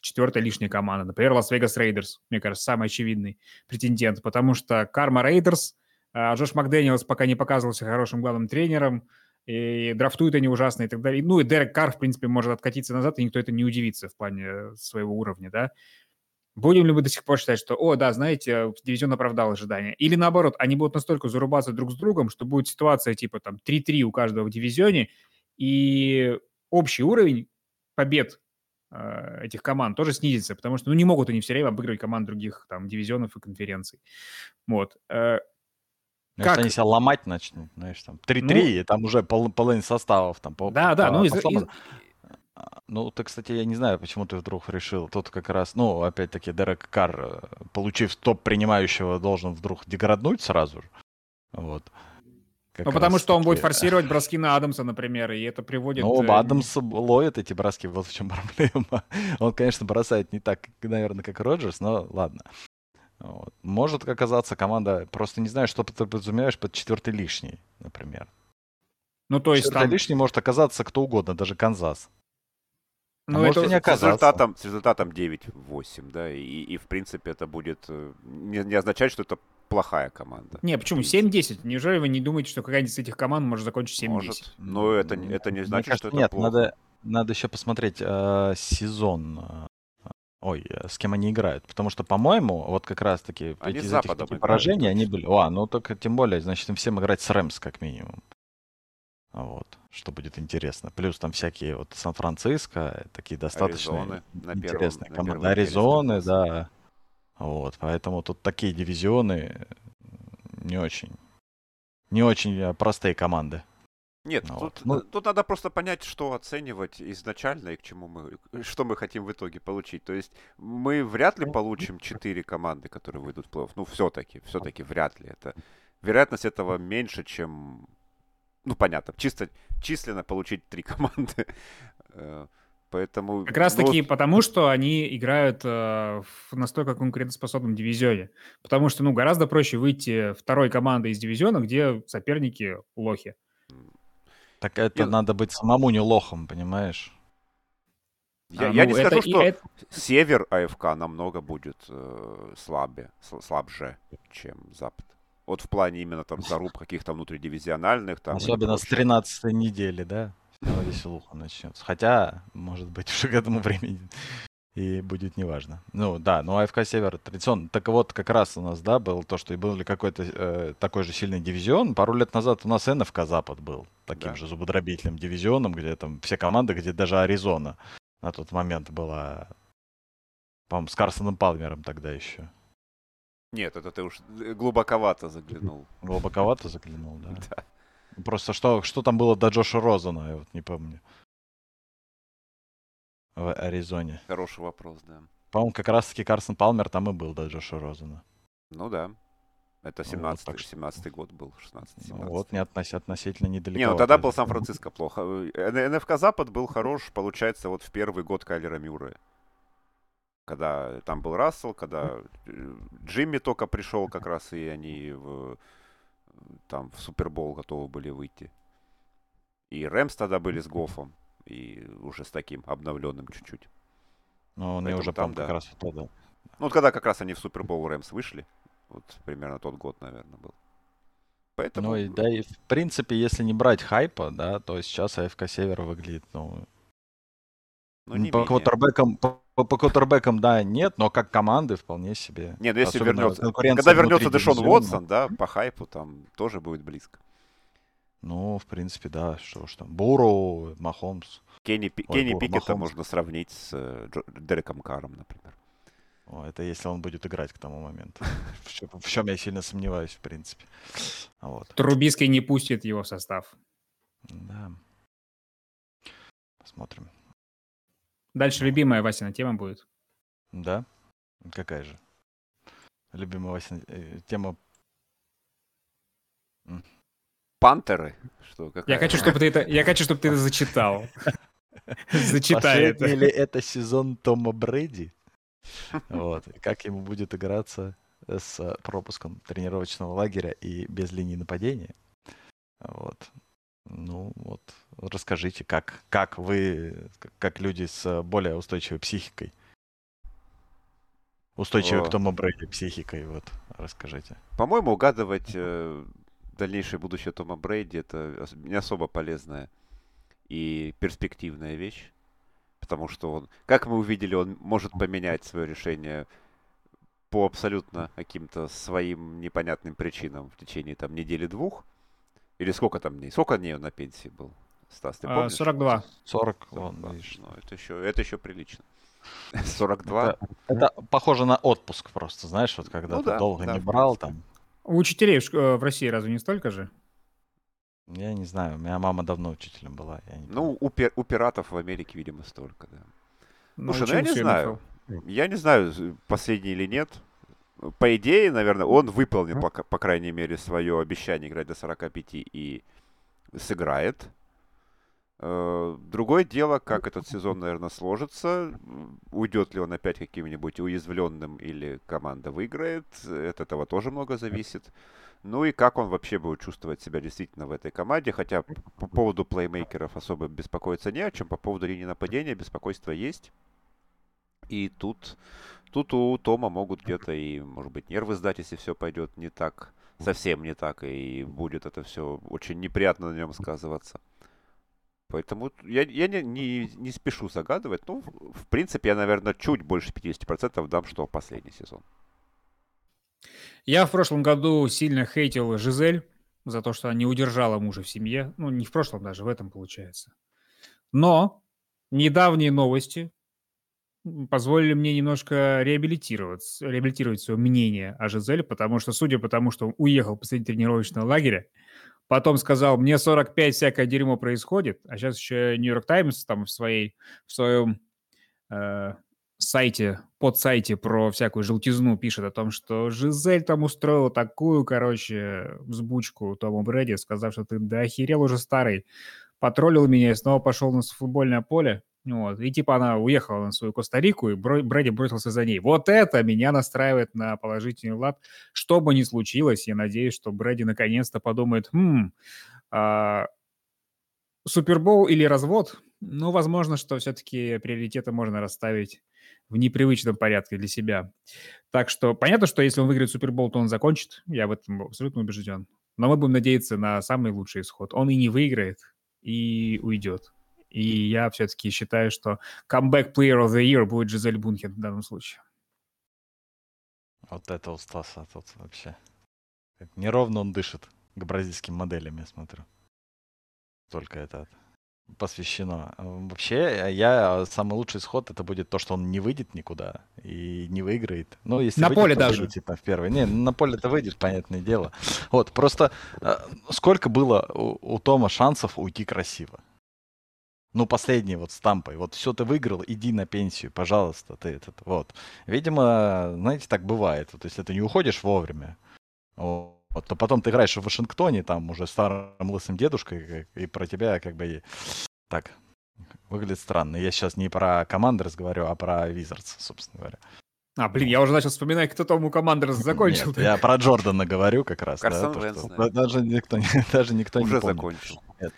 четвертая лишняя команда, например, Лас-Вегас Рейдерс, мне кажется, самый очевидный претендент, потому что Карма Рейдерс, э, Джош Макдэниелс пока не показывался хорошим главным тренером, и драфтуют они ужасно и так далее. Ну и Дерек Карр, в принципе, может откатиться назад, и никто это не удивится в плане своего уровня, да. Будем ли мы до сих пор считать, что, о, да, знаете, дивизион оправдал ожидания? Или наоборот, они будут настолько зарубаться друг с другом, что будет ситуация типа там 3-3 у каждого в дивизионе, и общий уровень побед э, этих команд тоже снизится, потому что ну, не могут они все время обыгрывать команд других там дивизионов и конференций. Вот. Э, ну, как? Они себя ломать начнут, знаешь, там 3-3, ну, и там уже пол, половина составов там по, Да, по, да, ну из, из... Ну, ты, кстати, я не знаю, почему ты вдруг решил. Тут как раз, ну, опять-таки, Дерек Карр, э, получив топ принимающего, должен вдруг деграднуть сразу же. Вот. Как ну, потому что он будет форсировать броски на Адамса, например, и это приводит... Ну, э, Адамс ловит эти броски, вот в чем проблема. Он, конечно, бросает не так, наверное, как Роджерс, но ладно. Вот. Может оказаться команда, просто не знаю, что ты подразумеваешь под четвертый лишний, например. Ну, то есть Четвертый там... лишний может оказаться кто угодно, даже Канзас. А ну, а это не оказаться. С результатом, с результатом 9-8, да, и, и, в принципе это будет э, не, не означать, что это плохая команда. Не, почему? 7-10. Неужели вы не думаете, что какая-нибудь из этих команд может закончить 7-10? Может, но это, это не значит, кажется, что это нет, плохо. Надо, надо еще посмотреть э, сезон. Э, ой, э, с кем они играют. Потому что, по-моему, вот как раз-таки они из этих поражений они были... О, ну только тем более, значит, им всем играть с Рэмс как минимум. Вот, что будет интересно. Плюс там всякие вот Сан-Франциско, такие достаточно интересные первом, команды. Аризоны, да. Вот, поэтому тут такие дивизионы не очень, не очень э, простые команды. Нет, вот. тут, ну, тут надо просто понять, что оценивать изначально и к чему мы, что мы хотим в итоге получить. То есть мы вряд ли получим 4 команды, которые выйдут в плей-офф. Ну, все-таки, все-таки вряд ли. Это, вероятность этого меньше, чем ну, понятно, чисто численно получить три команды. Э, поэтому... Как раз таки ну, потому, что они играют э, в настолько конкурентоспособном дивизионе. Потому что, ну, гораздо проще выйти второй командой из дивизиона, где соперники лохи. Так это и... надо быть самому не лохом, понимаешь? Я, а, я ну, не скажу, что это... север АФК намного будет э, слабее, слабже, чем запад. Вот в плане именно там заруб каких-то внутридивизиональных. Там, Особенно с 13 недели, да? Веселуха начнется. Хотя, может быть, уже к этому времени и будет неважно. Ну да, но АФК Север традиционно. Так вот, как раз у нас, да, был то, что и был ли какой-то э, такой же сильный дивизион. Пару лет назад у нас НФК Запад был таким да. же зубодробительным дивизионом, где там все команды, где даже Аризона на тот момент была, по-моему, с Карсоном Палмером тогда еще. Нет, это ты уж глубоковато заглянул. Глубоковато заглянул, да? Да. Просто что, что там было до Джоша Розана, я вот не помню. В Аризоне. Хороший вопрос, да. По-моему, как раз-таки Карсон Палмер там и был до Джоша Розана. Ну да. Это 17 ну, вот 17 год был, 16 17 ну, Вот, не относ, относительно недалеко. Не, ну тогда был Сан-Франциско плохо. Э, НФК Запад был хорош, получается, вот в первый год Кайлера Мюррея когда там был Рассел, когда э, Джимми только пришел как раз, и они в, там в Супербол готовы были выйти. И Рэмс тогда были с Гофом, и уже с таким обновленным чуть-чуть. Ну, он уже там, да. как раз тогда. Ну, вот когда как раз они в Супербол Рэмс вышли, вот примерно тот год, наверное, был. Поэтому... Ну, и, да, и в принципе, если не брать хайпа, да, то сейчас АФК Север выглядит, ну, ну, не по квотербекам, по, по квотербекам, да, нет, но как команды вполне себе. Нет, ну если вернется, когда вернется Дэшон Уотсон, да, по хайпу там тоже будет близко. Ну, в принципе, да, что ж там. Буру, Махомс. Кенни, Ой, Кенни Буру, Пикета Махомс. можно сравнить с э, Дереком Каром, например. О, это если он будет играть к тому моменту. В чем, в чем я сильно сомневаюсь, в принципе. Вот. Трубиский не пустит его в состав. Да. Посмотрим. Дальше любимая Васина тема будет. Да? Какая же? Любимая Васина э, тема Пантеры? Что, какая? я хочу, чтобы ты это, я хочу, чтобы ты это зачитал. Зачитай это. Или это сезон Тома Брэди? Вот. Как ему будет играться с пропуском тренировочного лагеря и без линии нападения? Вот. Ну вот, расскажите, как, как вы, как люди с более устойчивой психикой, устойчивой О. к Тому Брэди психикой, вот, расскажите. По-моему, угадывать э, дальнейшее будущее Тома Брейди это не особо полезная и перспективная вещь, потому что он, как мы увидели, он может поменять свое решение по абсолютно каким-то своим непонятным причинам в течение там недели-двух. Или сколько там дней? Сколько дней он на пенсии был? Стас, ты а, помнишь? 42. 40, 42. видишь. Ну, это еще, это еще прилично. 42? Это, это похоже на отпуск просто, знаешь, вот когда ну, ты да, долго да, не брал там. У учителей в, э, в России разве не столько же? Я не знаю, у меня мама давно учителем была. Я не ну, у, пи- у пиратов в Америке, видимо, столько, да. Ну, Слушай, ну я не знаю. Я не знаю, последний или нет. По идее, наверное, он выполнил, по, по крайней мере, свое обещание играть до 45 и сыграет. Э, другое дело, как этот сезон, наверное, сложится. Уйдет ли он опять каким-нибудь уязвленным или команда выиграет. От этого тоже много зависит. Ну и как он вообще будет чувствовать себя действительно в этой команде. Хотя по поводу плеймейкеров особо беспокоиться не о чем. По поводу линии нападения беспокойство есть. И тут, тут у Тома могут где-то и, может быть, нервы сдать, если все пойдет не так, совсем не так, и будет это все очень неприятно на нем сказываться. Поэтому я, я не, не, не спешу загадывать. Ну, в принципе, я, наверное, чуть больше 50% дам, что последний сезон. Я в прошлом году сильно хейтил Жизель за то, что она не удержала мужа в семье. Ну, не в прошлом даже, в этом получается. Но недавние новости позволили мне немножко реабилитировать, реабилитировать свое мнение о Жизель, потому что, судя по тому, что он уехал после тренировочного лагеря, потом сказал, мне 45, всякое дерьмо происходит, а сейчас еще Нью-Йорк Таймс там в, своей, в своем э, сайте, под сайте про всякую желтизну пишет о том, что Жизель там устроила такую, короче, взбучку Тому Брэди, сказав, что ты да охерел уже старый, потроллил меня и снова пошел на футбольное поле. Вот. И типа она уехала на свою Коста-Рику, и Брэди бросился за ней. Вот это меня настраивает на положительный лад. Что бы ни случилось, я надеюсь, что Брэди наконец-то подумает, хм, а, Супербоул или развод? Ну, возможно, что все-таки приоритеты можно расставить в непривычном порядке для себя. Так что понятно, что если он выиграет Супербол, то он закончит. Я в этом абсолютно убежден. Но мы будем надеяться на самый лучший исход. Он и не выиграет, и уйдет. И я все-таки считаю, что comeback player of the year будет Жизель Бунхен в данном случае. Вот это у Стаса тут вообще. Неровно он дышит к бразильским моделям, я смотрю. Только это посвящено. Вообще, я самый лучший исход это будет то, что он не выйдет никуда и не выиграет. Ну, если на выйдет, поле даже. Выйдет, типа, в первый. Не, на поле ты выйдешь, понятное дело. Вот, просто э, сколько было у, у Тома шансов уйти красиво? Ну, последний вот с Тампой. Вот все ты выиграл, иди на пенсию, пожалуйста, ты этот, вот. Видимо, знаете, так бывает. Вот если ты не уходишь вовремя, вот, то потом ты играешь в Вашингтоне, там уже старым лысым дедушкой, и про тебя как бы... Так, выглядит странно. Я сейчас не про Командерс говорю, а про Визардс, собственно говоря. А, блин, я уже начал вспоминать, кто там у Командерс закончил. Нет, я про Джордана говорю как раз. да, то, что, даже никто, даже никто уже не помнит. закончил. Нет.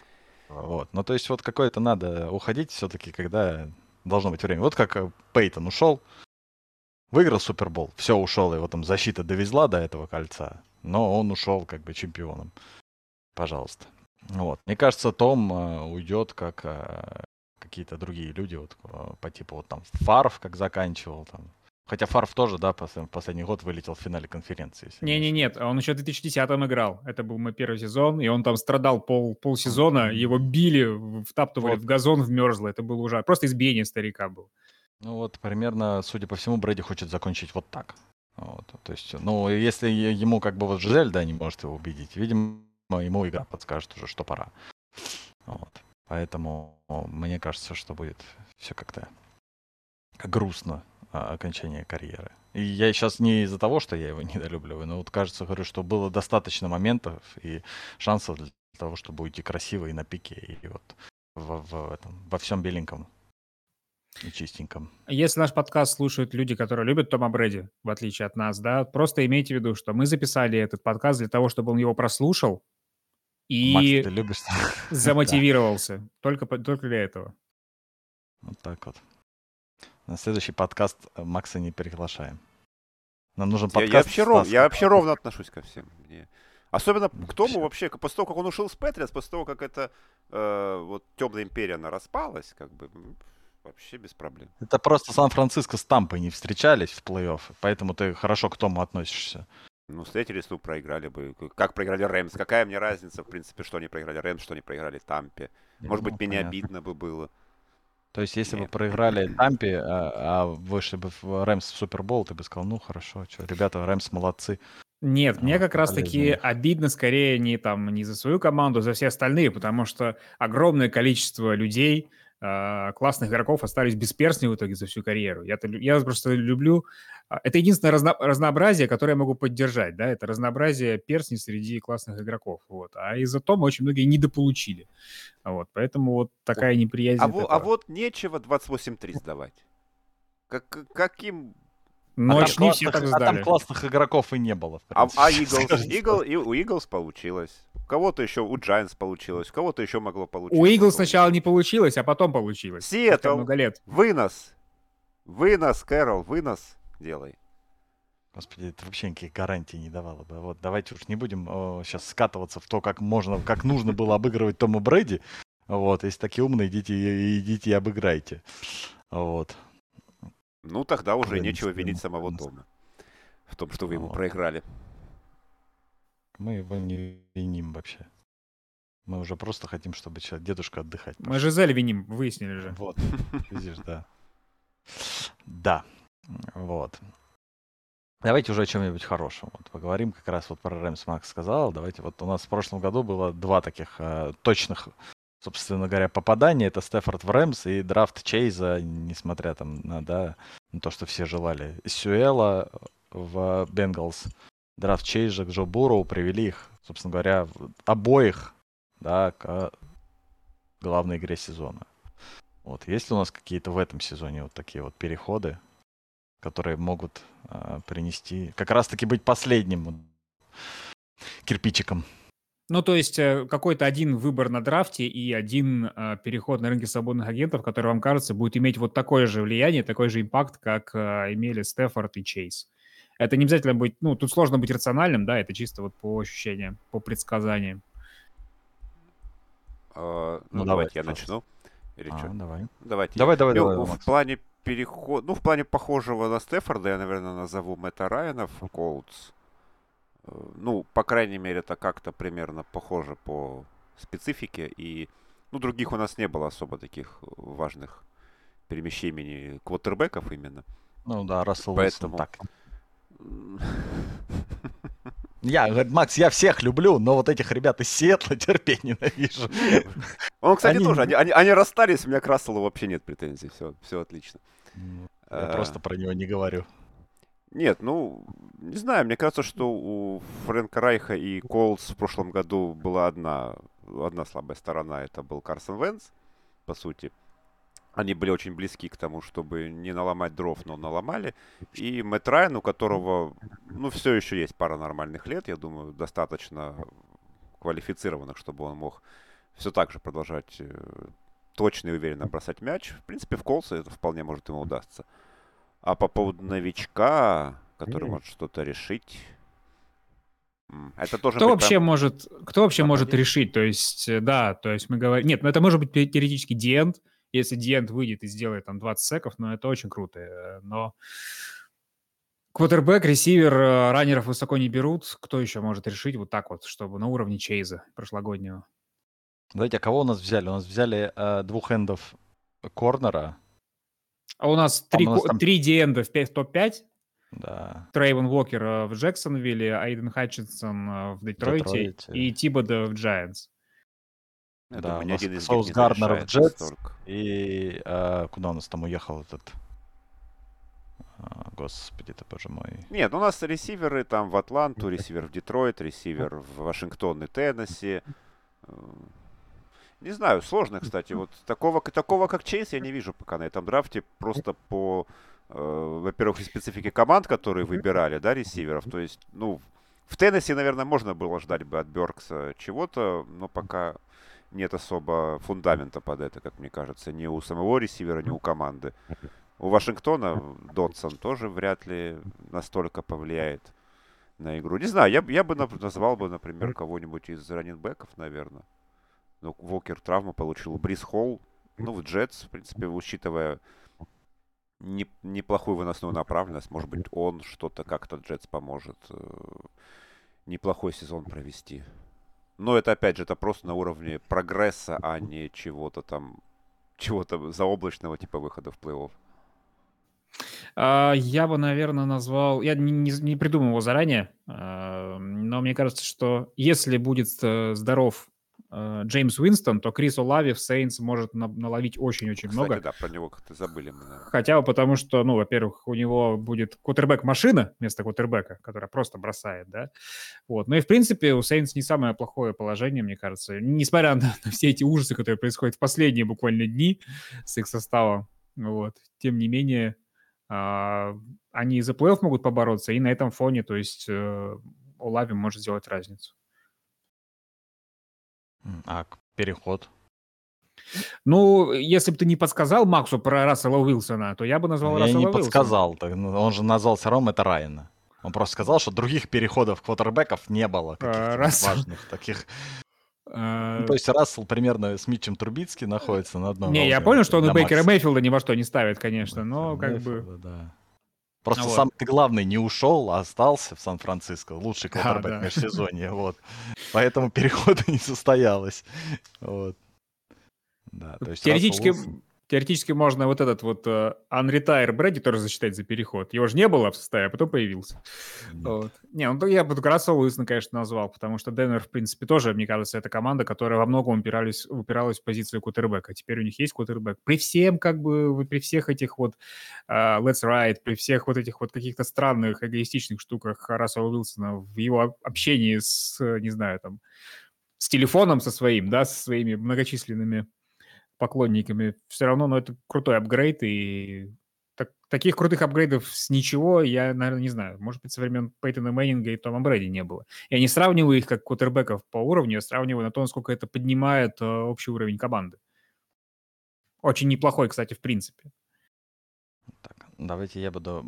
Вот. Ну, то есть вот какое-то надо уходить все-таки, когда должно быть время. Вот как э, Пейтон ушел, выиграл Супербол, все, ушел, его там защита довезла до этого кольца, но он ушел как бы чемпионом. Пожалуйста. Вот. Мне кажется, Том э, уйдет как э, какие-то другие люди, вот по типу вот там Фарф, как заканчивал, там, Хотя Фарф тоже, да, в последний год вылетел в финале конференции. Не-не, нет, он еще в 2010-м играл. Это был мой первый сезон, и он там страдал пол, полсезона, его били, втаптывали вот. в газон, в мерзло. Это было ужасно. Просто избиение старика было. Ну вот, примерно, судя по всему, Брэди хочет закончить вот так. Вот, то есть, ну, если ему как бы вот Жизель, да, не может его убедить, видимо, ему игра подскажет уже, что пора. Вот. Поэтому мне кажется, что будет все как-то грустно а, окончание карьеры. И я сейчас не из-за того, что я его недолюбливаю, но вот кажется, говорю, что было достаточно моментов и шансов для того, чтобы уйти красиво и на пике, и вот в, в этом, во всем беленьком и чистеньком. Если наш подкаст слушают люди, которые любят Тома Брэди, в отличие от нас, да, просто имейте в виду, что мы записали этот подкаст для того, чтобы он его прослушал и Макс, ты любишь? замотивировался. Только, только для этого. Вот так вот. На следующий подкаст э, Макса не приглашаем. Нам нужен подкаст. Я, я, вообще, ров, я вообще ровно отношусь ко всем. Мне... Особенно к тому вообще, после того, как он ушел с Патриотс, после того, как эта э, вот темная империя, она распалась, как бы, вообще без проблем. Это просто Сан-Франциско с Тампой не встречались в плей-офф, поэтому ты хорошо к тому относишься. Ну, встретились, ну, проиграли бы. Как проиграли Рэмс? Какая мне разница, в принципе, что они проиграли Рэмс, что они проиграли Тампе? Может ну, быть, мне обидно бы было. То есть, если бы проиграли Тампе, а, а вышли бы в Рэмс в Супербол, ты бы сказал, ну, хорошо, что, ребята, Рэмс молодцы. Нет, а, мне как раз-таки обидно скорее не там не за свою команду, а за все остальные, потому что огромное количество людей, классных игроков остались без перстней в итоге за всю карьеру. Я, я просто люблю... А, это единственное разно, разнообразие, которое я могу поддержать, да, это разнообразие перстней среди классных игроков, вот. А из-за того очень многие недополучили, вот. Поэтому вот такая неприязнь. А, во, а вот нечего 28-3 сдавать. Как, каким но а, там, все так сдали. а там классных игроков и не было. А, а Eagles, Eagle, и у Eagles получилось. У кого-то еще, у Giants получилось, у кого-то еще могло получиться. У Eagles сначала не получилось, а потом получилось. Сиэтл, много лет. вынос. Вынос, Кэрол, вынос делай. Господи, это вообще никаких гарантий не давало бы. Вот давайте уж не будем о, сейчас скатываться в то, как можно, как нужно было обыгрывать Тома Брэди. Вот, если такие умные, идите, идите и обыграйте. Вот. Ну, тогда уже нечего винить самого Тома в том, что вы ему проиграли. Мы его не виним вообще. Мы уже просто хотим, чтобы человек, дедушка отдыхать. Мы Жизель виним, выяснили же. Вот, видишь, да. Да, вот. Давайте уже о чем-нибудь хорошем. Вот поговорим как раз вот про Рэмс Макс сказал. Давайте вот у нас в прошлом году было два таких э, точных собственно говоря, попадание. Это Стефорд в Рэмс и драфт Чейза, несмотря там на, да, на то, что все желали. Сюэла в Бенгалс, драфт Чейза, Джо Бурроу привели их, собственно говоря, обоих, да, к главной игре сезона. Вот, есть ли у нас какие-то в этом сезоне вот такие вот переходы, которые могут э, принести, как раз-таки быть последним кирпичиком ну, то есть э, какой-то один выбор на драфте и один э, переход на рынке свободных агентов, который вам кажется будет иметь вот такое же влияние, такой же импакт, как э, имели Стефорд и Чейз. Это не обязательно быть, ну, тут сложно быть рациональным, да, это чисто вот по ощущениям, по предсказаниям. Uh, ну, ну, давайте я начну. Или а, что? Давай. Давайте. Давай, давай, ну, давай. В плане перехода, ну, в плане похожего на Стефорда, я, наверное, назову Мэтта Райана в Колдс. Ну, по крайней мере, это как-то примерно похоже по специфике. И, ну, других у нас не было особо таких важных перемещений квотербеков именно. Ну да, Рассел Поэтому... так. Я, говорит, Макс, я всех люблю, но вот этих ребят из Сиэтла терпеть ненавижу. Он, кстати, они... тоже. Они, они, они расстались, у меня к Расселу вообще нет претензий. Все, все отлично. Я а... просто про него не говорю. Нет, ну, не знаю, мне кажется, что у Фрэнка Райха и Колдс в прошлом году была одна, одна слабая сторона, это был Карсон Венс, по сути. Они были очень близки к тому, чтобы не наломать дров, но наломали. И Мэтт Райан, у которого, ну, все еще есть пара нормальных лет, я думаю, достаточно квалифицированных, чтобы он мог все так же продолжать э, точно и уверенно бросать мяч. В принципе, в Колсе это вполне может ему удастся. А по поводу новичка, который может что-то решить, это тоже кто вообще прям... может, кто вообще может решить? То есть, э, да, то есть мы говорим, нет, ну это может быть теоретически Диент, если Диент выйдет и сделает там 20 секов, ну это очень круто, э, но квотербек, ресивер, э, раннеров высоко не берут, кто еще может решить вот так вот, чтобы на уровне Чейза прошлогоднего? Давайте, а кого у нас взяли? У нас взяли э, двух эндов корнера, а у нас три, а там... три диэнда в топ-5. Да. Трейвон Уокер э, в Джексонвилле, Айден Хатчинсон в Детройте, Детройте. и Тибода в Джайанс. Да, у нас Соус Гарднер в Джетс. И а, куда у нас там уехал этот А, господи ты, боже мой. Нет, у нас ресиверы там в Атланту, ресивер в Детройт, ресивер в Вашингтон и Теннесси. Э, не знаю, сложно, кстати. Вот такого, такого как Чейз я не вижу пока на этом драфте. Просто по, э, во-первых, специфике команд, которые выбирали, да, ресиверов. То есть, ну, в Теннесси, наверное, можно было ждать бы от Беркса чего-то, но пока нет особо фундамента под это, как мне кажется, ни у самого ресивера, ни у команды. У Вашингтона Дотсон тоже вряд ли настолько повлияет на игру. Не знаю, я, я бы назвал бы, например, кого-нибудь из раненбеков, наверное. Ну, Волкер травму получил. Брис Холл, ну, в Джетс, в принципе, учитывая не, неплохую выносную направленность, может быть, он что-то как-то Джетс поможет э, неплохой сезон провести. Но это, опять же, это просто на уровне прогресса, а не чего-то там, чего-то заоблачного типа выхода в плей-офф. А, я бы, наверное, назвал... Я не, не, не придумал его заранее, а, но мне кажется, что если будет э, здоров Э, Джеймс Уинстон, то Крис Олави в Сейнс может на, наловить очень-очень много. да, про него как-то забыли мы. Хотя бы потому, что, ну, во-первых, у него будет кутербэк-машина вместо кутербэка, которая просто бросает, да. Вот. Ну и, в принципе, у Сейнс не самое плохое положение, мне кажется. Несмотря на, на все эти ужасы, которые происходят в последние буквально дни с их составом, вот. Тем не менее, а, они за плей-офф могут побороться, и на этом фоне, то есть, э, Олави может сделать разницу. А переход? Ну, если бы ты не подсказал Максу про Рассела Уилсона, то я бы назвал я Рассела не подсказал. Ну, он же назвал все равно это Райана. Он просто сказал, что других переходов квотербеков не было. Каких-то Рассел... важных таких. А, ну, то есть Рассел примерно с Митчем Трубицки находится на одном Не, я понял, что он и Бейкера Мейфилда ни во что не ставит, конечно, но как бы... Да. Просто вот. самый главный не ушел, а остался в Сан-Франциско. Лучший квотербек да, да. межсезонья. Вот. Поэтому перехода не состоялось. Вот. Да, то есть Теоретически, Теоретически можно вот этот вот uh, unretire Брэди тоже засчитать за переход. Его же не было в составе, а потом появился. Вот. Не, ну я бы Грасса Уилсона, конечно, назвал, потому что Денвер, в принципе, тоже, мне кажется, это команда, которая во многом упирались, упиралась в позицию кутербека. Теперь у них есть кутербек. При всем, как бы, при всех этих вот uh, let's ride, при всех вот этих вот каких-то странных, эгоистичных штуках Рассела Уилсона в его общении с, не знаю, там, с телефоном со своим, да, со своими многочисленными поклонниками, все равно, но ну, это крутой апгрейд, и так, таких крутых апгрейдов с ничего я, наверное, не знаю. Может быть, со времен Пейтона Мэннинга и Тома Брэди не было. Я не сравниваю их как кутербеков по уровню, я сравниваю на то, насколько это поднимает э, общий уровень команды. Очень неплохой, кстати, в принципе. Так, давайте я буду,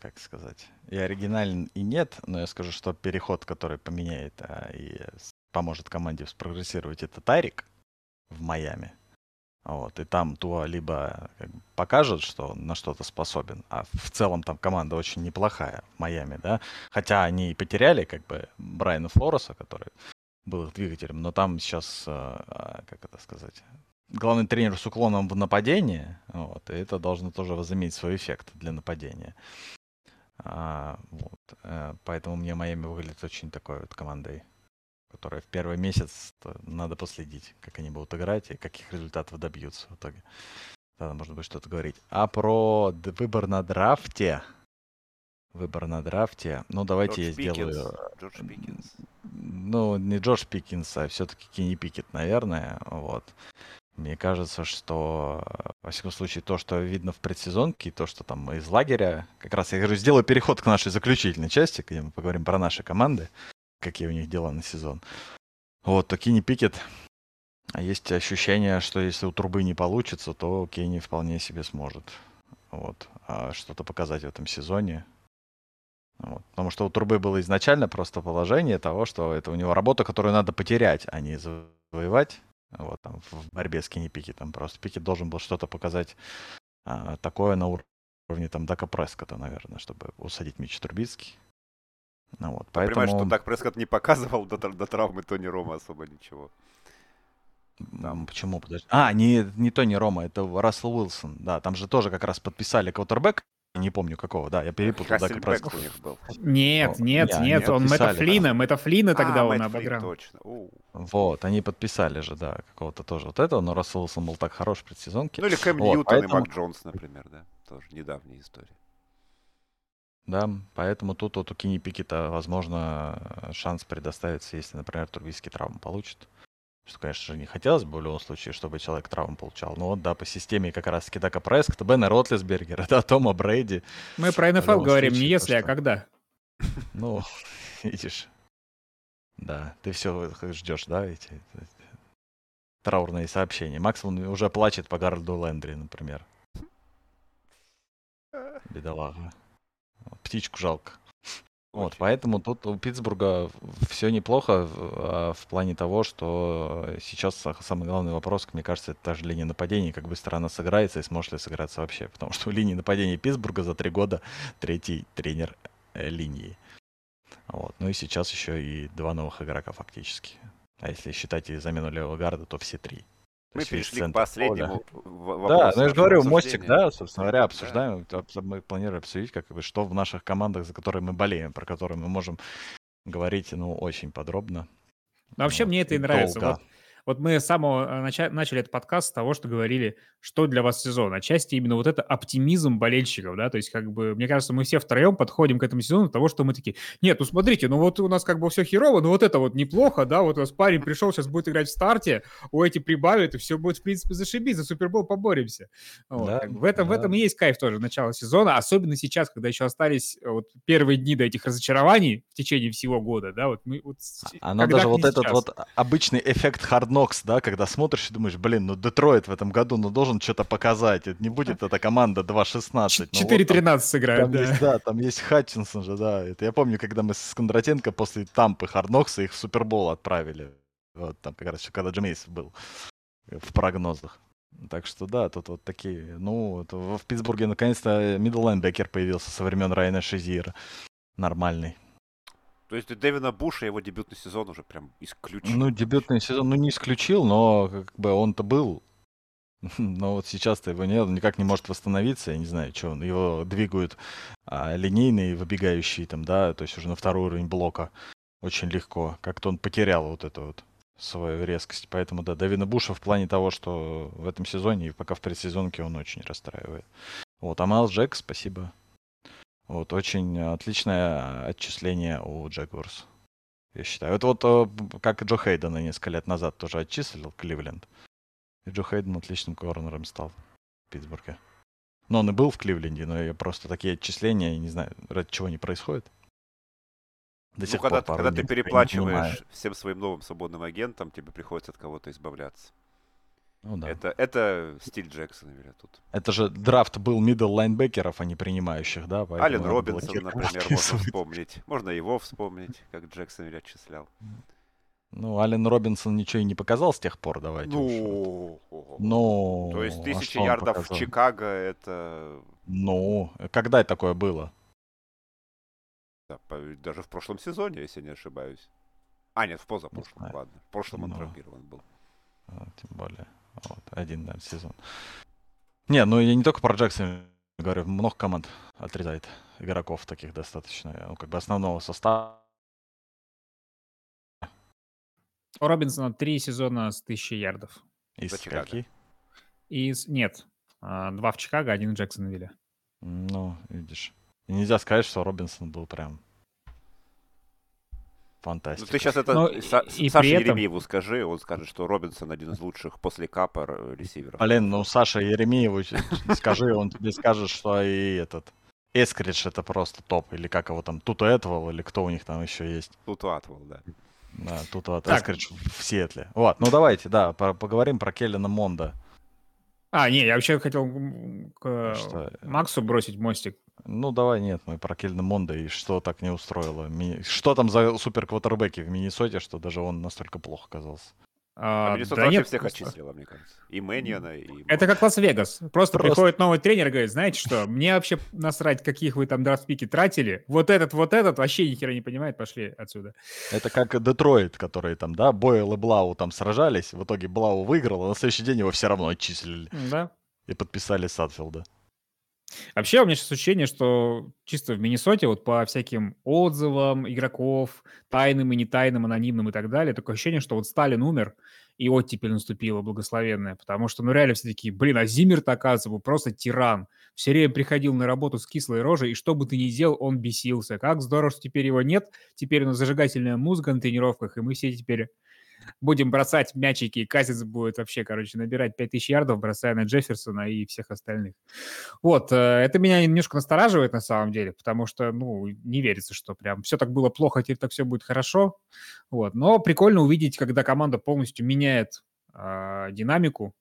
как сказать, и оригинален, и нет, но я скажу, что переход, который поменяет а, и поможет команде спрогрессировать, это Тарик в Майами. Вот, и там Туа либо как бы, покажет, что на что-то способен, а в целом там команда очень неплохая в Майами, да. Хотя они и потеряли как бы Брайана Флореса, который был их двигателем, но там сейчас, а, а, как это сказать, главный тренер с уклоном в нападение, вот, и это должно тоже возыметь свой эффект для нападения. А, вот, а, поэтому мне Майами выглядит очень такой вот командой которая в первый месяц надо последить, как они будут играть и каких результатов добьются в итоге. Тогда можно будет что-то говорить. А про выбор на драфте. Выбор на драфте. Ну, давайте Джордж я Пикинс. сделаю... Джордж Пикинс. Ну, не Джордж Пикинс, а все-таки Кенни Пикет, наверное. Вот. Мне кажется, что, во всяком случае, то, что видно в предсезонке, то, что там из лагеря, как раз я говорю, сделаю переход к нашей заключительной части, где мы поговорим про наши команды какие у них дела на сезон. Вот, то Кенни Пикет, есть ощущение, что если у Трубы не получится, то Кенни вполне себе сможет вот, а что-то показать в этом сезоне. Вот. Потому что у Трубы было изначально просто положение того, что это у него работа, которую надо потерять, а не завоевать. Вот, там, в борьбе с Кенни Пикетом. Просто Пикет должен был что-то показать а, такое на уровне там Дака Прескота, наверное, чтобы усадить Митч Трубицкий. Ну, вот, поэтому... Понимаешь, что так Прескотт не показывал до, до травмы Тони Рома особо ничего. Там. Почему? Подожди. А, не, не Тони Рома, это Рассел Уилсон. Да, там же тоже как раз подписали квотербек. Не помню какого, да, я перепутал. Да, как раз... у них был. Нет, нет, О, нет, он Мэтта Флина, Мэтта Флина тогда а, он обыграл. точно. Вот, они подписали же, да, какого-то тоже вот этого, но Рассел Уилсон был так хорош в предсезонке. Ну или Кэм вот, Ньютон поэтому... и Мак Джонс, например, да, тоже недавняя история. Да, поэтому тут вот у Кини Пикета, возможно, шанс предоставится, если, например, Трубийский травму получит. Что, конечно же, не хотелось бы в любом случае, чтобы человек травму получал. Но вот, да, по системе как раз-таки Дака Прескотта, Бена Ротлисбергера, да, Тома Брейди. Мы про НФЛ говорим случае, не если, а когда. Ну, видишь. Да, ты все ждешь, да, эти, эти траурные сообщения. Максимум уже плачет по Гарольду Лендри, например. Бедолага. Птичку жалко. Вот, поэтому тут у Питтсбурга все неплохо в, а, в плане того, что сейчас самый главный вопрос, мне кажется, это та же линия нападения, как быстро она сыграется и сможет ли сыграться вообще. Потому что у линии нападения Питтсбурга за три года третий тренер э, линии. Вот. Ну и сейчас еще и два новых игрока фактически. А если считать и замену левого гарда, то все три. Мы перешли к последнему вопросу. Да, ну я же говорю, мостик, да, собственно говоря, обсуждаем. Да. Мы планируем обсудить, как бы, что в наших командах, за которые мы болеем, про которые мы можем говорить, ну, очень подробно. Но вообще вот, мне это и нравится. Долго. Вот вот мы с самого э, начала, начали этот подкаст с того, что говорили, что для вас сезон. Отчасти именно вот это оптимизм болельщиков, да, то есть как бы, мне кажется, мы все втроем подходим к этому сезону того, что мы такие, нет, ну смотрите, ну вот у нас как бы все херово, но вот это вот неплохо, да, вот у нас парень пришел, сейчас будет играть в старте, у эти прибавят, и все будет, в принципе, зашибись, за Супербол поборемся. Вот, да, в, этом, да. в этом и есть кайф тоже, начало сезона, особенно сейчас, когда еще остались э, вот первые дни до этих разочарований в течение всего года, да, вот мы вот... А, оно даже вот сейчас. этот вот обычный эффект Hard Knocks, да, когда смотришь и думаешь, блин, ну Детройт в этом году, ну должен что-то показать. Это не будет эта команда 2-16. 4-13 ну, вот сыграют, там да. Есть, да, там есть Хатчинсон же, да. Это я помню, когда мы с Кондратенко после Тампы Харднокса их в Супербол отправили. Вот там как раз еще когда Джемейс был в прогнозах. Так что да, тут вот такие, ну, в Питтсбурге наконец-то мидл появился со времен Райана Шейзира. Нормальный. То есть Дэвина Буша его дебютный сезон уже прям исключил. Ну, дебютный сезон, ну, не исключил, но как бы он-то был. Но вот сейчас-то его нет, он никак не может восстановиться, я не знаю, что он. Его двигают а, линейные, выбегающие там, да, то есть уже на второй уровень блока очень легко. Как-то он потерял вот эту вот свою резкость. Поэтому, да, Дэвина Буша в плане того, что в этом сезоне и пока в предсезонке он очень расстраивает. Вот, а Майлз Джек, спасибо вот, очень отличное отчисление у Джагуарс, я считаю. Это вот э, как Джо Хейдена несколько лет назад тоже отчислил Кливленд. И Джо Хейден отличным корнером стал в Питтсбурге. Но он и был в Кливленде, но я просто такие отчисления, не знаю, ради чего не происходит. До ну, сих когда, пор когда ты переплачиваешь всем своим новым свободным агентам, тебе приходится от кого-то избавляться. Ну, да. это, это стиль Джексона, говорят, тут. Это же драфт был мидл лайнбекеров, а не принимающих, да? Ален Робинсон, например, можно вспомнить. Можно его вспомнить, как Джексон отчислял. Ну, Ален Робинсон ничего и не показал с тех пор, давайте. Ну, ну то есть тысяча а ярдов в Чикаго это... Ну, когда такое было? Да, даже в прошлом сезоне, если не ошибаюсь. А, нет, в позапрошлом, не ладно. В прошлом он ну. травмирован был. А, тем более. Вот, один, наверное, сезон. Не, ну я не только про Джексон говорю, много команд отрезает игроков таких достаточно. Ну, как бы основного состава. У Робинсона три сезона с тысячи ярдов. Из каких? Из... Нет. А, два в Чикаго, один в Джексонвилле. Ну, видишь. И нельзя сказать, что Робинсон был прям Фантастика. Ну, ты сейчас это Но, Са- и Саше этом... Еремееву скажи, он скажет, что Робинсон один из лучших после Капа ресиверов. Блин, ну Саша Еремееву скажи, он тебе скажет, что и этот Эскридж это просто топ, или как его там, Туту Этвелл, или кто у них там еще есть. Туту Атвелл, да. Да, Туту Эскридж в Сиэтле. Вот, ну давайте, да, поговорим про Келлина Монда. А, не, я вообще хотел к что? Максу бросить мостик. Ну, давай, нет, мы про Келлена Монда и что так не устроило. Что там за супер квотербеки в Миннесоте, что даже он настолько плохо оказался? А, а Миннесота да вообще нет, всех отчислила, мне кажется. И Мэнниона, и... Это как Лас-Вегас. Просто, Просто приходит новый тренер и говорит, знаете что, мне вообще насрать, каких вы там драфтпики тратили. Вот этот, вот этот вообще ни хера не понимает, пошли отсюда. Это как Детройт, которые там, да, Бойл и Блау там сражались. В итоге Блау выиграл, а на следующий день его все равно отчислили. Да. И подписали Садфилда. Вообще, у меня сейчас ощущение, что чисто в Миннесоте вот по всяким отзывам игроков, тайным и не тайным, анонимным и так далее, такое ощущение, что вот Сталин умер, и вот теперь наступила благословенная, потому что, ну, реально все такие, блин, а Зиммер-то, оказывается, был просто тиран. Все время приходил на работу с кислой рожей, и что бы ты ни делал, он бесился. Как здорово, что теперь его нет, теперь у нас зажигательная музыка на тренировках, и мы все теперь будем бросать мячики, и Казец будет вообще, короче, набирать 5000 ярдов, бросая на Джефферсона и всех остальных. Вот, э, это меня немножко настораживает на самом деле, потому что, ну, не верится, что прям все так было плохо, теперь так все будет хорошо. Вот, но прикольно увидеть, когда команда полностью меняет э, динамику,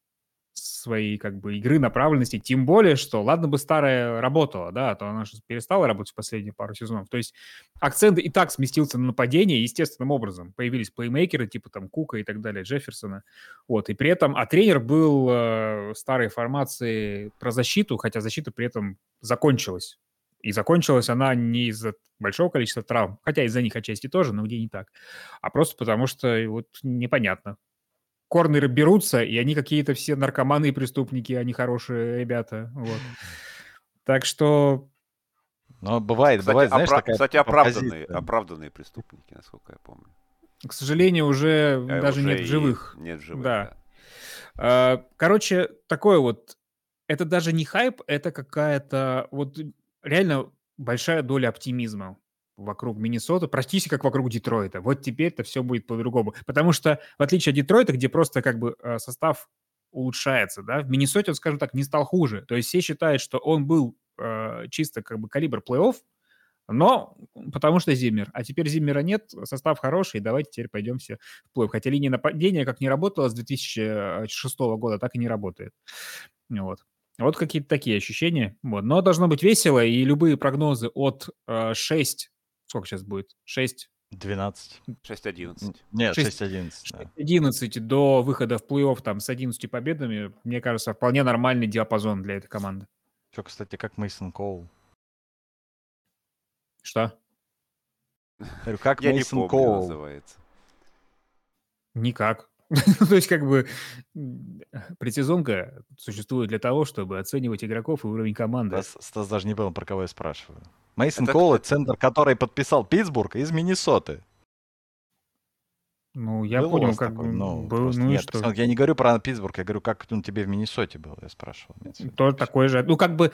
своей как бы игры, направленности, тем более, что ладно бы старая работала, да, а то она же перестала работать в последние пару сезонов. То есть акцент и так сместился на нападение естественным образом. Появились плеймейкеры типа там Кука и так далее, Джефферсона. Вот, и при этом, а тренер был э, старой формации про защиту, хотя защита при этом закончилась. И закончилась она не из-за большого количества травм, хотя из-за них отчасти тоже, но где не так, а просто потому что вот непонятно, корнеры берутся, и они какие-то все наркоманы и преступники, они хорошие ребята. Вот. Так что... Но бывает, кстати, бывает, знаешь, опра- такая Кстати, оправданные, оправданные преступники, насколько я помню. К сожалению, уже Э, даже уже нет живых. Нет живых, Да. да. А, Короче, такое вот... Это даже не хайп, это какая-то вот реально большая доля оптимизма вокруг Миннесоты, практически как вокруг Детройта. Вот теперь-то все будет по-другому. Потому что, в отличие от Детройта, где просто как бы э, состав улучшается, да, в Миннесоте он, скажем так, не стал хуже. То есть все считают, что он был э, чисто как бы калибр плей-офф, но потому что Зиммер. А теперь Зиммера нет, состав хороший, давайте теперь пойдем все в плей Хотя линия нападения как не работала с 2006 года, так и не работает. Вот. Вот какие-то такие ощущения. Вот. Но должно быть весело, и любые прогнозы от э, 6 Сколько сейчас будет? 6? 12. 6-11. Нет, 6, 6-11. да. 11 до выхода в плей-офф там с 11 победами, мне кажется, вполне нормальный диапазон для этой команды. Что, кстати, как Мейсон Коул? Что? Как Мейсон Коул? называется. Никак. То есть, как бы, предсезонка существует для того, чтобы оценивать игроков и уровень команды. Стас, Стас даже не понял, про кого я спрашиваю. Мейсон это- центр, который подписал Питтсбург из Миннесоты. Ну, я Был понял, как такой? Ну, был, просто ну нет, что? Я не говорю про Питтсбург, я говорю, как он тебе в Миннесоте был, я спрашивал. Тоже такой же. Ну, как бы,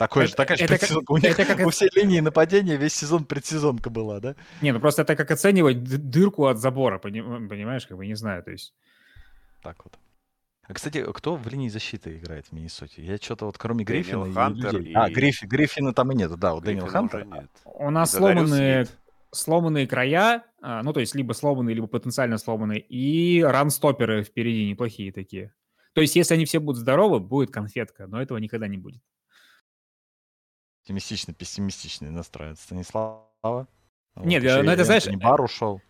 Такой же, это- такая же это как- предсезонка. У них это как у это- всей линии нападения весь сезон предсезонка была, да? не, ну просто это как оценивать дырку от забора, поним- понимаешь, как бы, не знаю, то есть. Так вот. А, кстати, кто в линии защиты играет в Миннесоте? Я что-то вот кроме Дэниел Гриффина и Хантер людей- А, и- Гриффи, Гриффина там и нету, да, вот Дэниел Гриффина Хантер. уже нет. У нас И сломанные, сломанные края, а, ну, то есть либо сломанные, либо потенциально сломанные, и ранстоперы впереди неплохие такие. То есть если они все будут здоровы, будет конфетка, но этого никогда не будет. Оптимистично, пессимистичный настроен Станислава. Вот, Нет, э, ну это, знаешь, Энтони Бар ушел.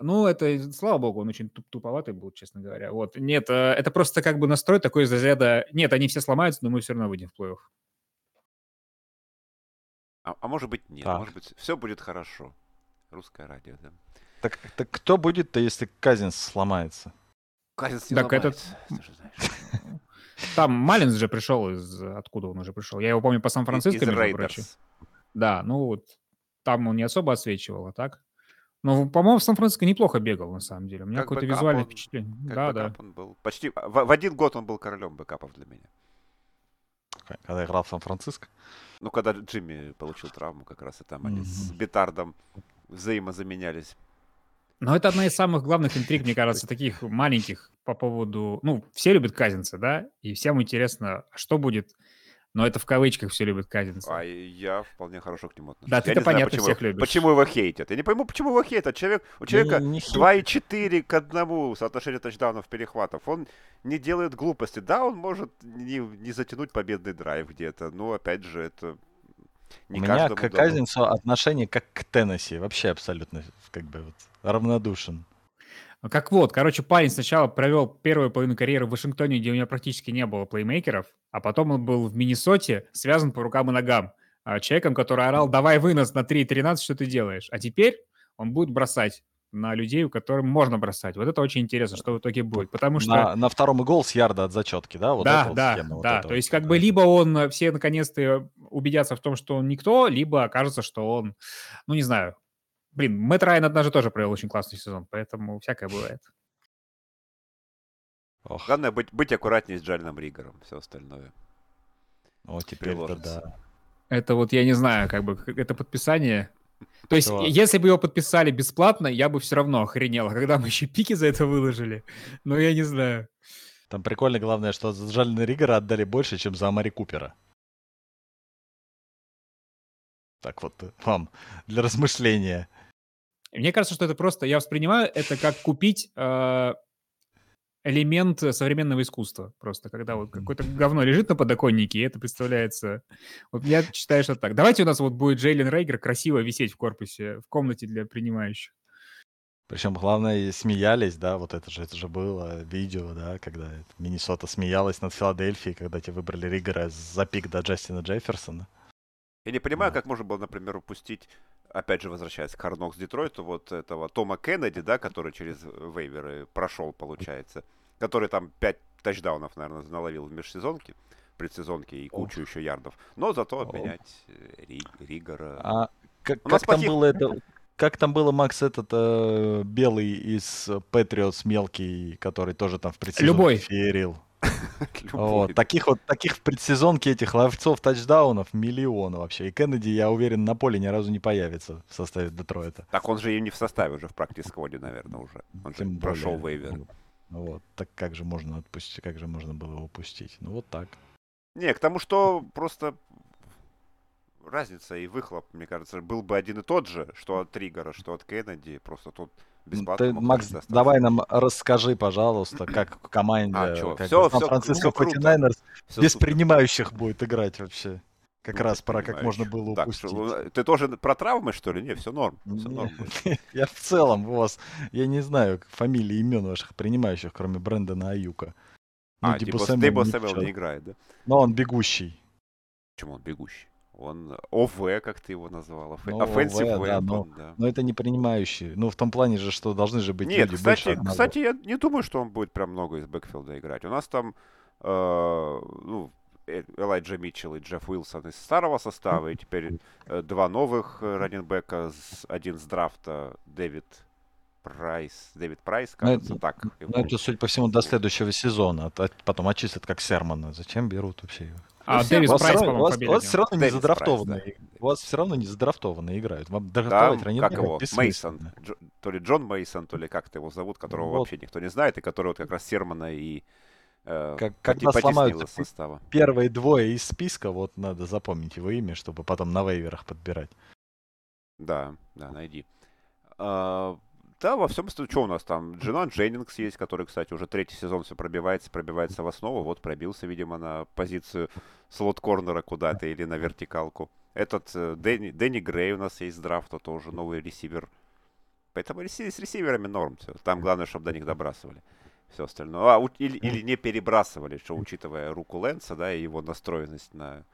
Ну, это, слава богу, он очень туп- туповатый был, честно говоря. Вот. Нет, э, это просто как бы настрой такой из разряда, нет, они все сломаются, но мы все равно выйдем в плей-офф. А, а может быть нет, Так. может быть все будет хорошо. Русское радио, да. Так, так кто будет-то, если Казинс сломается? Казинс не Так этот- ломается, знаешь. Там Малленс же пришел из... Откуда он уже пришел? Я его помню по Сан-Франциско, между прочим. Рейдерс. Да, ну вот там он не особо отсвечивал, а так? Ну, по-моему, в Сан-Франциско неплохо бегал, на самом деле. У меня Как какое-то визуальное он- впечатление. Как да, да. он был. Почти в, в один год он был королем бэкапов для меня. Когда играл в Сан-Франциско? Ну, когда Джимми получил травму, как раз и там они с. Бетардом взаимозаменялись. Но это одна из самых главных интриг, мне кажется, таких маленьких по поводу... Ну, все любят Казинца, да? И всем интересно, а что будет... Но это в кавычках все любят Казинца. А я вполне хорошо к нему отношусь. Да, ты-то понятно почему, всех любишь. Почему его хейтят? Я не пойму, почему его хейтят. Человек, у человека Не- не хейт. 2,4 к 1 соотношение тачдаунов перехватов. Он не делает глупости. Да, он может не, не затянуть победный драйв где-то. Но, опять же, это не У меня к дано. Казинцу отношение как к Теннесси. Вообще абсолютно как бы вот равнодушен. Как вот, короче, парень сначала провел первую половину карьеры в Вашингтоне, где у него практически не было плеймейкеров, а потом он был в Миннесоте, связан по рукам и ногам, а, человеком, который орал «давай вынос на 3.13, что ты делаешь?» А теперь он будет бросать на людей, у которых можно бросать. Вот это очень интересно, что в итоге будет. Потому что... На, на втором и гол с ярда от зачетки, да? Вот да, да, схема, да. Вот То есть как бы либо он, все наконец-то убедятся в том, что он никто, либо окажется, что он, ну не знаю. Блин, Мэтт Райан однажды тоже провел очень классный сезон, поэтому всякое бывает. Ох. Главное быть, быть аккуратнее с Джальным Ригором, все остальное. О, теперь это да. Это вот, я не знаю, как бы, это подписание. То есть, если бы его подписали бесплатно, я бы все равно охренел. Когда мы еще пики за это выложили, ну, я не знаю. Там прикольно, главное, что за Джальна Ригора отдали больше, чем за Амари Купера. Так вот, вам для размышления. Мне кажется, что это просто, я воспринимаю это как купить э, элемент современного искусства. Просто когда вот какое-то говно лежит на подоконнике, и это представляется... Вот я считаю, что так. Давайте у нас вот будет Джейлен Рейгер красиво висеть в корпусе, в комнате для принимающих. Причем, главное, смеялись, да, вот это же, это же было видео, да, когда Миннесота смеялась над Филадельфией, когда те выбрали Ригера за пик до Джастина Джефферсона. Я не понимаю, да. как можно было, например, упустить, опять же, возвращаясь к Харнокс Детройту, вот этого Тома Кеннеди, да, который через вейверы прошел, получается, который там 5 тачдаунов, наверное, наловил в межсезонке, предсезонке и кучу Ох. еще ярдов. Но зато обменять Ри, Ригора. А как, как там было это? Как там было, Макс, этот э, белый из Патриотс мелкий, который тоже там в предсезонке Любой. феерил? Вот, таких вот, таких в предсезонке этих ловцов тачдаунов миллион вообще. И Кеннеди, я уверен, на поле ни разу не появится в составе Детройта. Так он же и не в составе уже в практическом наверное, уже. Он Тем же прошел вейвер. Вот, так как же можно отпустить, как же можно было его упустить? Ну вот так. Не, к тому, что просто разница и выхлоп, мне кажется, был бы один и тот же, что от Триггера, что от Кеннеди. Просто тут бесплатно. Ты, Макс, давай нам расскажи, пожалуйста, как команде, а, как все, Сан-Франциско 49 без супер. принимающих будет играть вообще. Как ну, раз пора как можно было так, упустить. Что, ты тоже про травмы, что ли? Не, все норм. Все норм. я в целом у вас, я не знаю фамилии имен ваших принимающих, кроме Брэндона Аюка. Ну, а, типа Дебо Сэмюэл не играет, да? Но он бегущий. Почему он бегущий? Он ОВ, как ты его назвал. Ну, Offensive ОВ, да, но, да. но это не принимающий. Ну, в том плане же, что должны же быть Нет, люди кстати, кстати, я не думаю, что он будет прям много из бэкфилда играть. У нас там э, ну, э, Элайджа Митчелл и Джефф Уилсон из старого состава, и теперь э, два новых э, раненбека, один с драфта, Дэвид Прайс, Дэвид Прайс, ну, кажется, но так. Ну, это, судя по всему, до следующего сезона. Потом очистят как Сермана. Зачем берут вообще его? А, ну, Дэвис Прайс, по-моему, у вас, у вас все равно не задрафтованные. Да. У вас все равно не задрафтованные играют. Вам драфтовать да, ранее как его? Мейсон. То ли Джон Мейсон, то ли как-то его зовут, которого вот. вообще никто не знает, и который вот как раз Сермана и э, как, когда сломаются состава. первые двое из списка, вот надо запомнить его имя, чтобы потом на вейверах подбирать. Да, да, найди. А, да, во всем остальном, что у нас там? Джинон Дженнингс есть, который, кстати, уже третий сезон все пробивается, пробивается в основу. Вот пробился, видимо, на позицию слот-корнера куда-то или на вертикалку. Этот э, Дэнни, Дэнни Грей у нас есть с драфта, тоже новый ресивер. Поэтому с ресиверами норм все. Там главное, чтобы до них добрасывали. Все остальное. А, у, или, или не перебрасывали, что учитывая руку Лэнса, да, и его настроенность на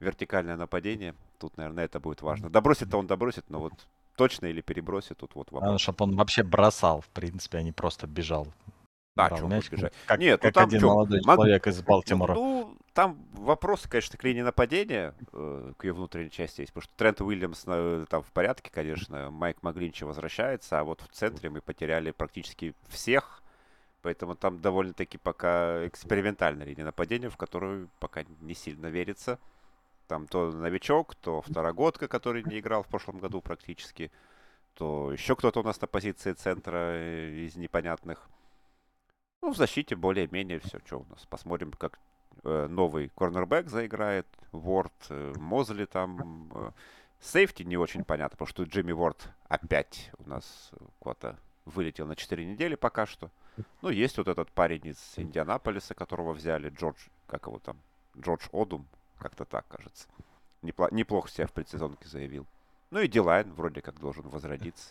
вертикальное нападение, тут, наверное, это будет важно. Добросит-то он добросит, но вот точно или перебросит, тут вот вопрос. Надо, чтобы он вообще бросал, в принципе, а не просто бежал. Да, что мяч, бежать. Как, Нет, ну как ну, там один что, молодой мог... человек из Балтимора. Ну, там вопрос, конечно, к линии нападения, э, к ее внутренней части есть, потому что Трент Уильямс э, там в порядке, конечно, Майк Маглинчи возвращается, а вот в центре мы потеряли практически всех, поэтому там довольно-таки пока экспериментальная линия нападения, в которую пока не сильно верится. Там то новичок, то второгодка, который не играл в прошлом году практически, то еще кто-то у нас на позиции центра э, из непонятных. Ну, в защите более-менее все. Что у нас? Посмотрим, как э, новый корнербэк заиграет. Ворд, э, Мозли там. Э, сейфти не очень понятно, потому что Джимми Ворд опять у нас куда-то вылетел на 4 недели пока что. Ну, есть вот этот парень из Индианаполиса, которого взяли, Джордж, как его там, Джордж Одум, как-то так, кажется. Непло- неплохо себя в предсезонке заявил. Ну и Дилайн вроде как должен возродиться.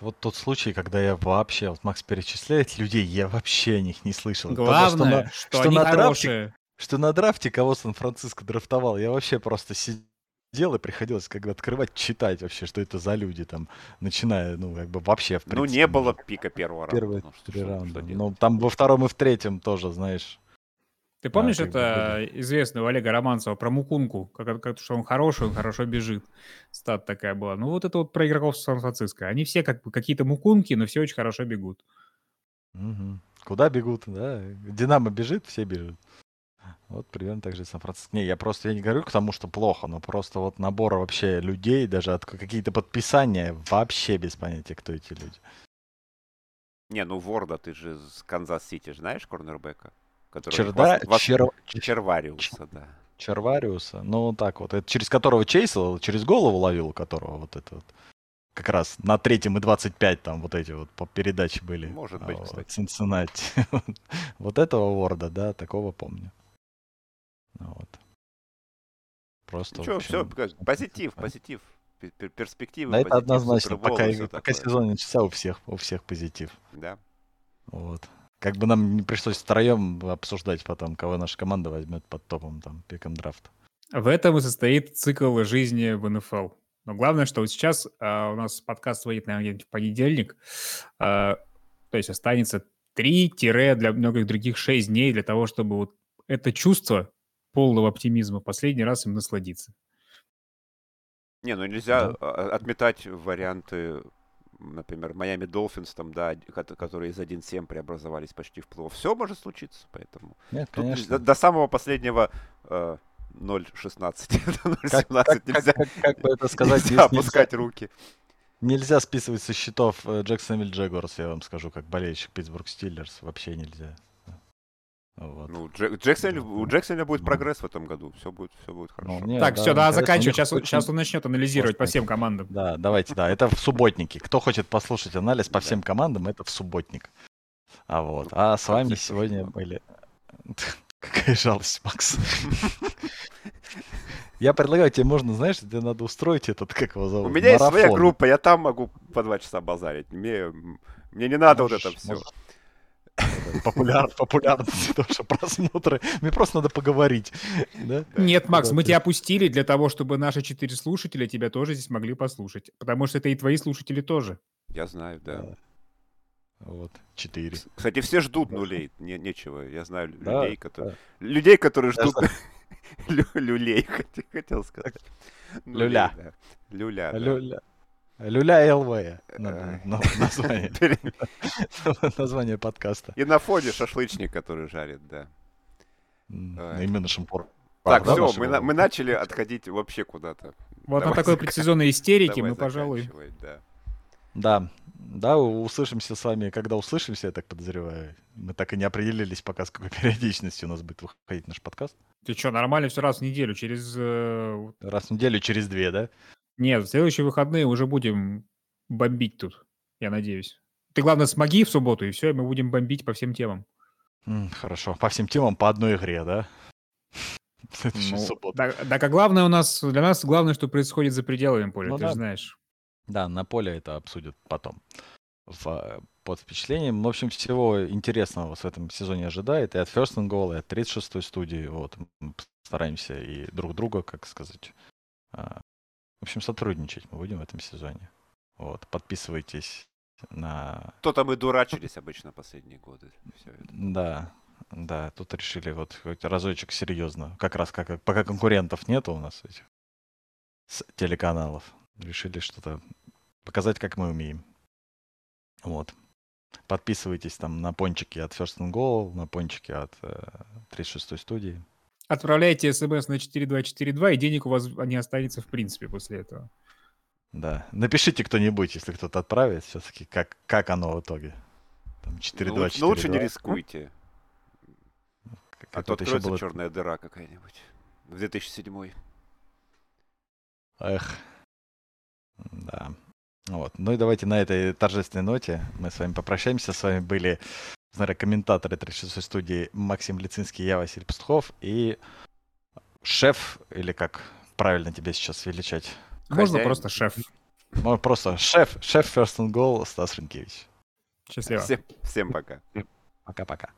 Вот тот случай, когда я вообще, вот Макс перечисляет людей, я вообще о них не слышал. Главное, Потому, что, на, что, что, на драфте, что на драфте кого Сан-Франциско драфтовал, я вообще просто сидел сидел и приходилось как бы открывать, читать вообще, что это за люди там, начиная, ну, как бы вообще, в принципе. Ну, не было пика первого раунда. Первые ну, три раунда. Ну, там во втором и в третьем тоже, знаешь. Ты помнишь, да, это бы... известный у Олега Романцева про Мукунку, как, как, что он хороший, он хорошо бежит. Стат такая была. Ну, вот это вот про игроков Сан-Франциско. Они все как бы какие-то Мукунки, но все очень хорошо бегут. Угу. Куда бегут, да? Динамо бежит, все бежат. Вот примерно так же Сан-Франциско. Не, я просто я не говорю к тому, что плохо, но просто вот набор вообще людей, даже от какие-то подписания, вообще без понятия, кто эти люди. Не, ну Ворда, ты же с Канзас-Сити, знаешь корнербека? Который Черда... вас... Чер... Червариуса, да. Червариуса, ну так вот, это через которого Чейсел, через голову ловил, у которого вот это вот как раз на третьем и 25 там вот эти вот по передаче были. Может быть, а, кстати. Цинциннати. вот этого Ворда, да, такого помню. Ну вот. Просто. Ничего, все, позитив, позитив. Перспективы. Да, это однозначно. Пока, пока сезон начался, у всех, у всех позитив. Да. Вот. Как бы нам не пришлось втроем обсуждать потом, кого наша команда возьмет под топом, там, пиком драфта. В этом и состоит цикл жизни в НФЛ. Но главное, что вот сейчас а, у нас подкаст выйдет, наверное, в понедельник. А, то есть останется 3 для многих других 6 дней для того, чтобы вот это чувство полного оптимизма последний раз им насладиться. Не, ну нельзя да. А, отметать варианты, например, Майами Долфинс, там, да, которые из 1-7 преобразовались почти в плей Все может случиться, поэтому. Нет, конечно. До, до самого последнего э, 0-16, 0-17 нельзя, как, как, как бы это сказать, нельзя опускать нельзя, руки. Нельзя списывать со счетов Джексонвилл Джегорс, я вам скажу, как болельщик Питтсбург Стиллерс. Вообще нельзя. Вот. Ну, Джексон, у Джексона будет прогресс в этом году. Все будет, все будет ну, хорошо. Ну, нет, так, да, все, да, заканчивай. Сейчас, очень... сейчас он начнет анализировать по всем командам. Да, давайте, да. Это в субботнике. Кто хочет послушать анализ по всем командам, это в субботник. А вот. А с вами сегодня были... Какая жалость, Макс. Я предлагаю тебе, можно, знаешь, тебе надо устроить этот, как его зовут, У меня есть своя группа, я там могу по два часа базарить. Мне, мне не надо вот это все популяр, популярность, тоже просмотры. Мне просто надо поговорить. Да? Нет, Макс, мы тебя опустили для того, чтобы наши четыре слушателя тебя тоже здесь могли послушать. Потому что это и твои слушатели тоже. Я знаю, да. Вот, четыре. Кстати, все ждут нулей. Не, нечего. Я знаю да, людей, которые... Да. Людей, которые ждут... Люлей, хотел сказать. Люля. Люля, Люля. Люля ЛВ. Название. Название подкаста. И на фоне шашлычник, который жарит, да. Именно шампур. Так, все, мы, начали отходить вообще куда-то. Вот на такой предсезонной истерике мы, пожалуй... Да. да, да, услышимся с вами, когда услышимся, я так подозреваю. Мы так и не определились пока, с какой периодичностью у нас будет выходить наш подкаст. Ты что, нормально все раз в неделю, через... Э, раз в неделю, через две, да? Нет, в следующие выходные уже будем бомбить тут, я надеюсь. Ты, главное, смоги в субботу, и все, и мы будем бомбить по всем темам. Хорошо, по всем темам по одной игре, да? Ну, так, так, а главное у нас, для нас главное, что происходит за пределами поля, ну, ты да. же знаешь. Да, на поле это обсудят потом. В, под впечатлением. В общем, всего интересного в этом сезоне ожидает. И от First and Goal, и от 36-й студии. Вот. Мы стараемся и друг друга, как сказать, а, в общем, сотрудничать мы будем в этом сезоне. Вот, подписывайтесь на... То-то мы дурачились обычно последние годы. Да, да, тут решили вот хоть разочек серьезно. Как раз как, пока конкурентов нету у нас этих с телеканалов. Решили что-то показать, как мы умеем. Вот. Подписывайтесь там на пончики от First and Goal, на пончики от э, 36-й студии. Отправляйте смс на 4242, и денег у вас не останется в принципе после этого. Да. Напишите кто-нибудь, если кто-то отправит, все-таки, как, как оно в итоге. Там 4 ну, лучше, ну, лучше не рискуйте. Как а то откроется было... черная дыра какая-нибудь. В 2007. Эх. Да. Вот. Ну и давайте на этой торжественной ноте мы с вами попрощаемся. С вами были наверное, комментаторы 36 студии Максим Лицинский, я Василий Пастухов и шеф, или как правильно тебя сейчас величать? Можно Хозяин. просто шеф. Можно просто шеф, шеф First and Goal Стас Ренкевич. Счастливо. Всем, всем пока. Пока-пока.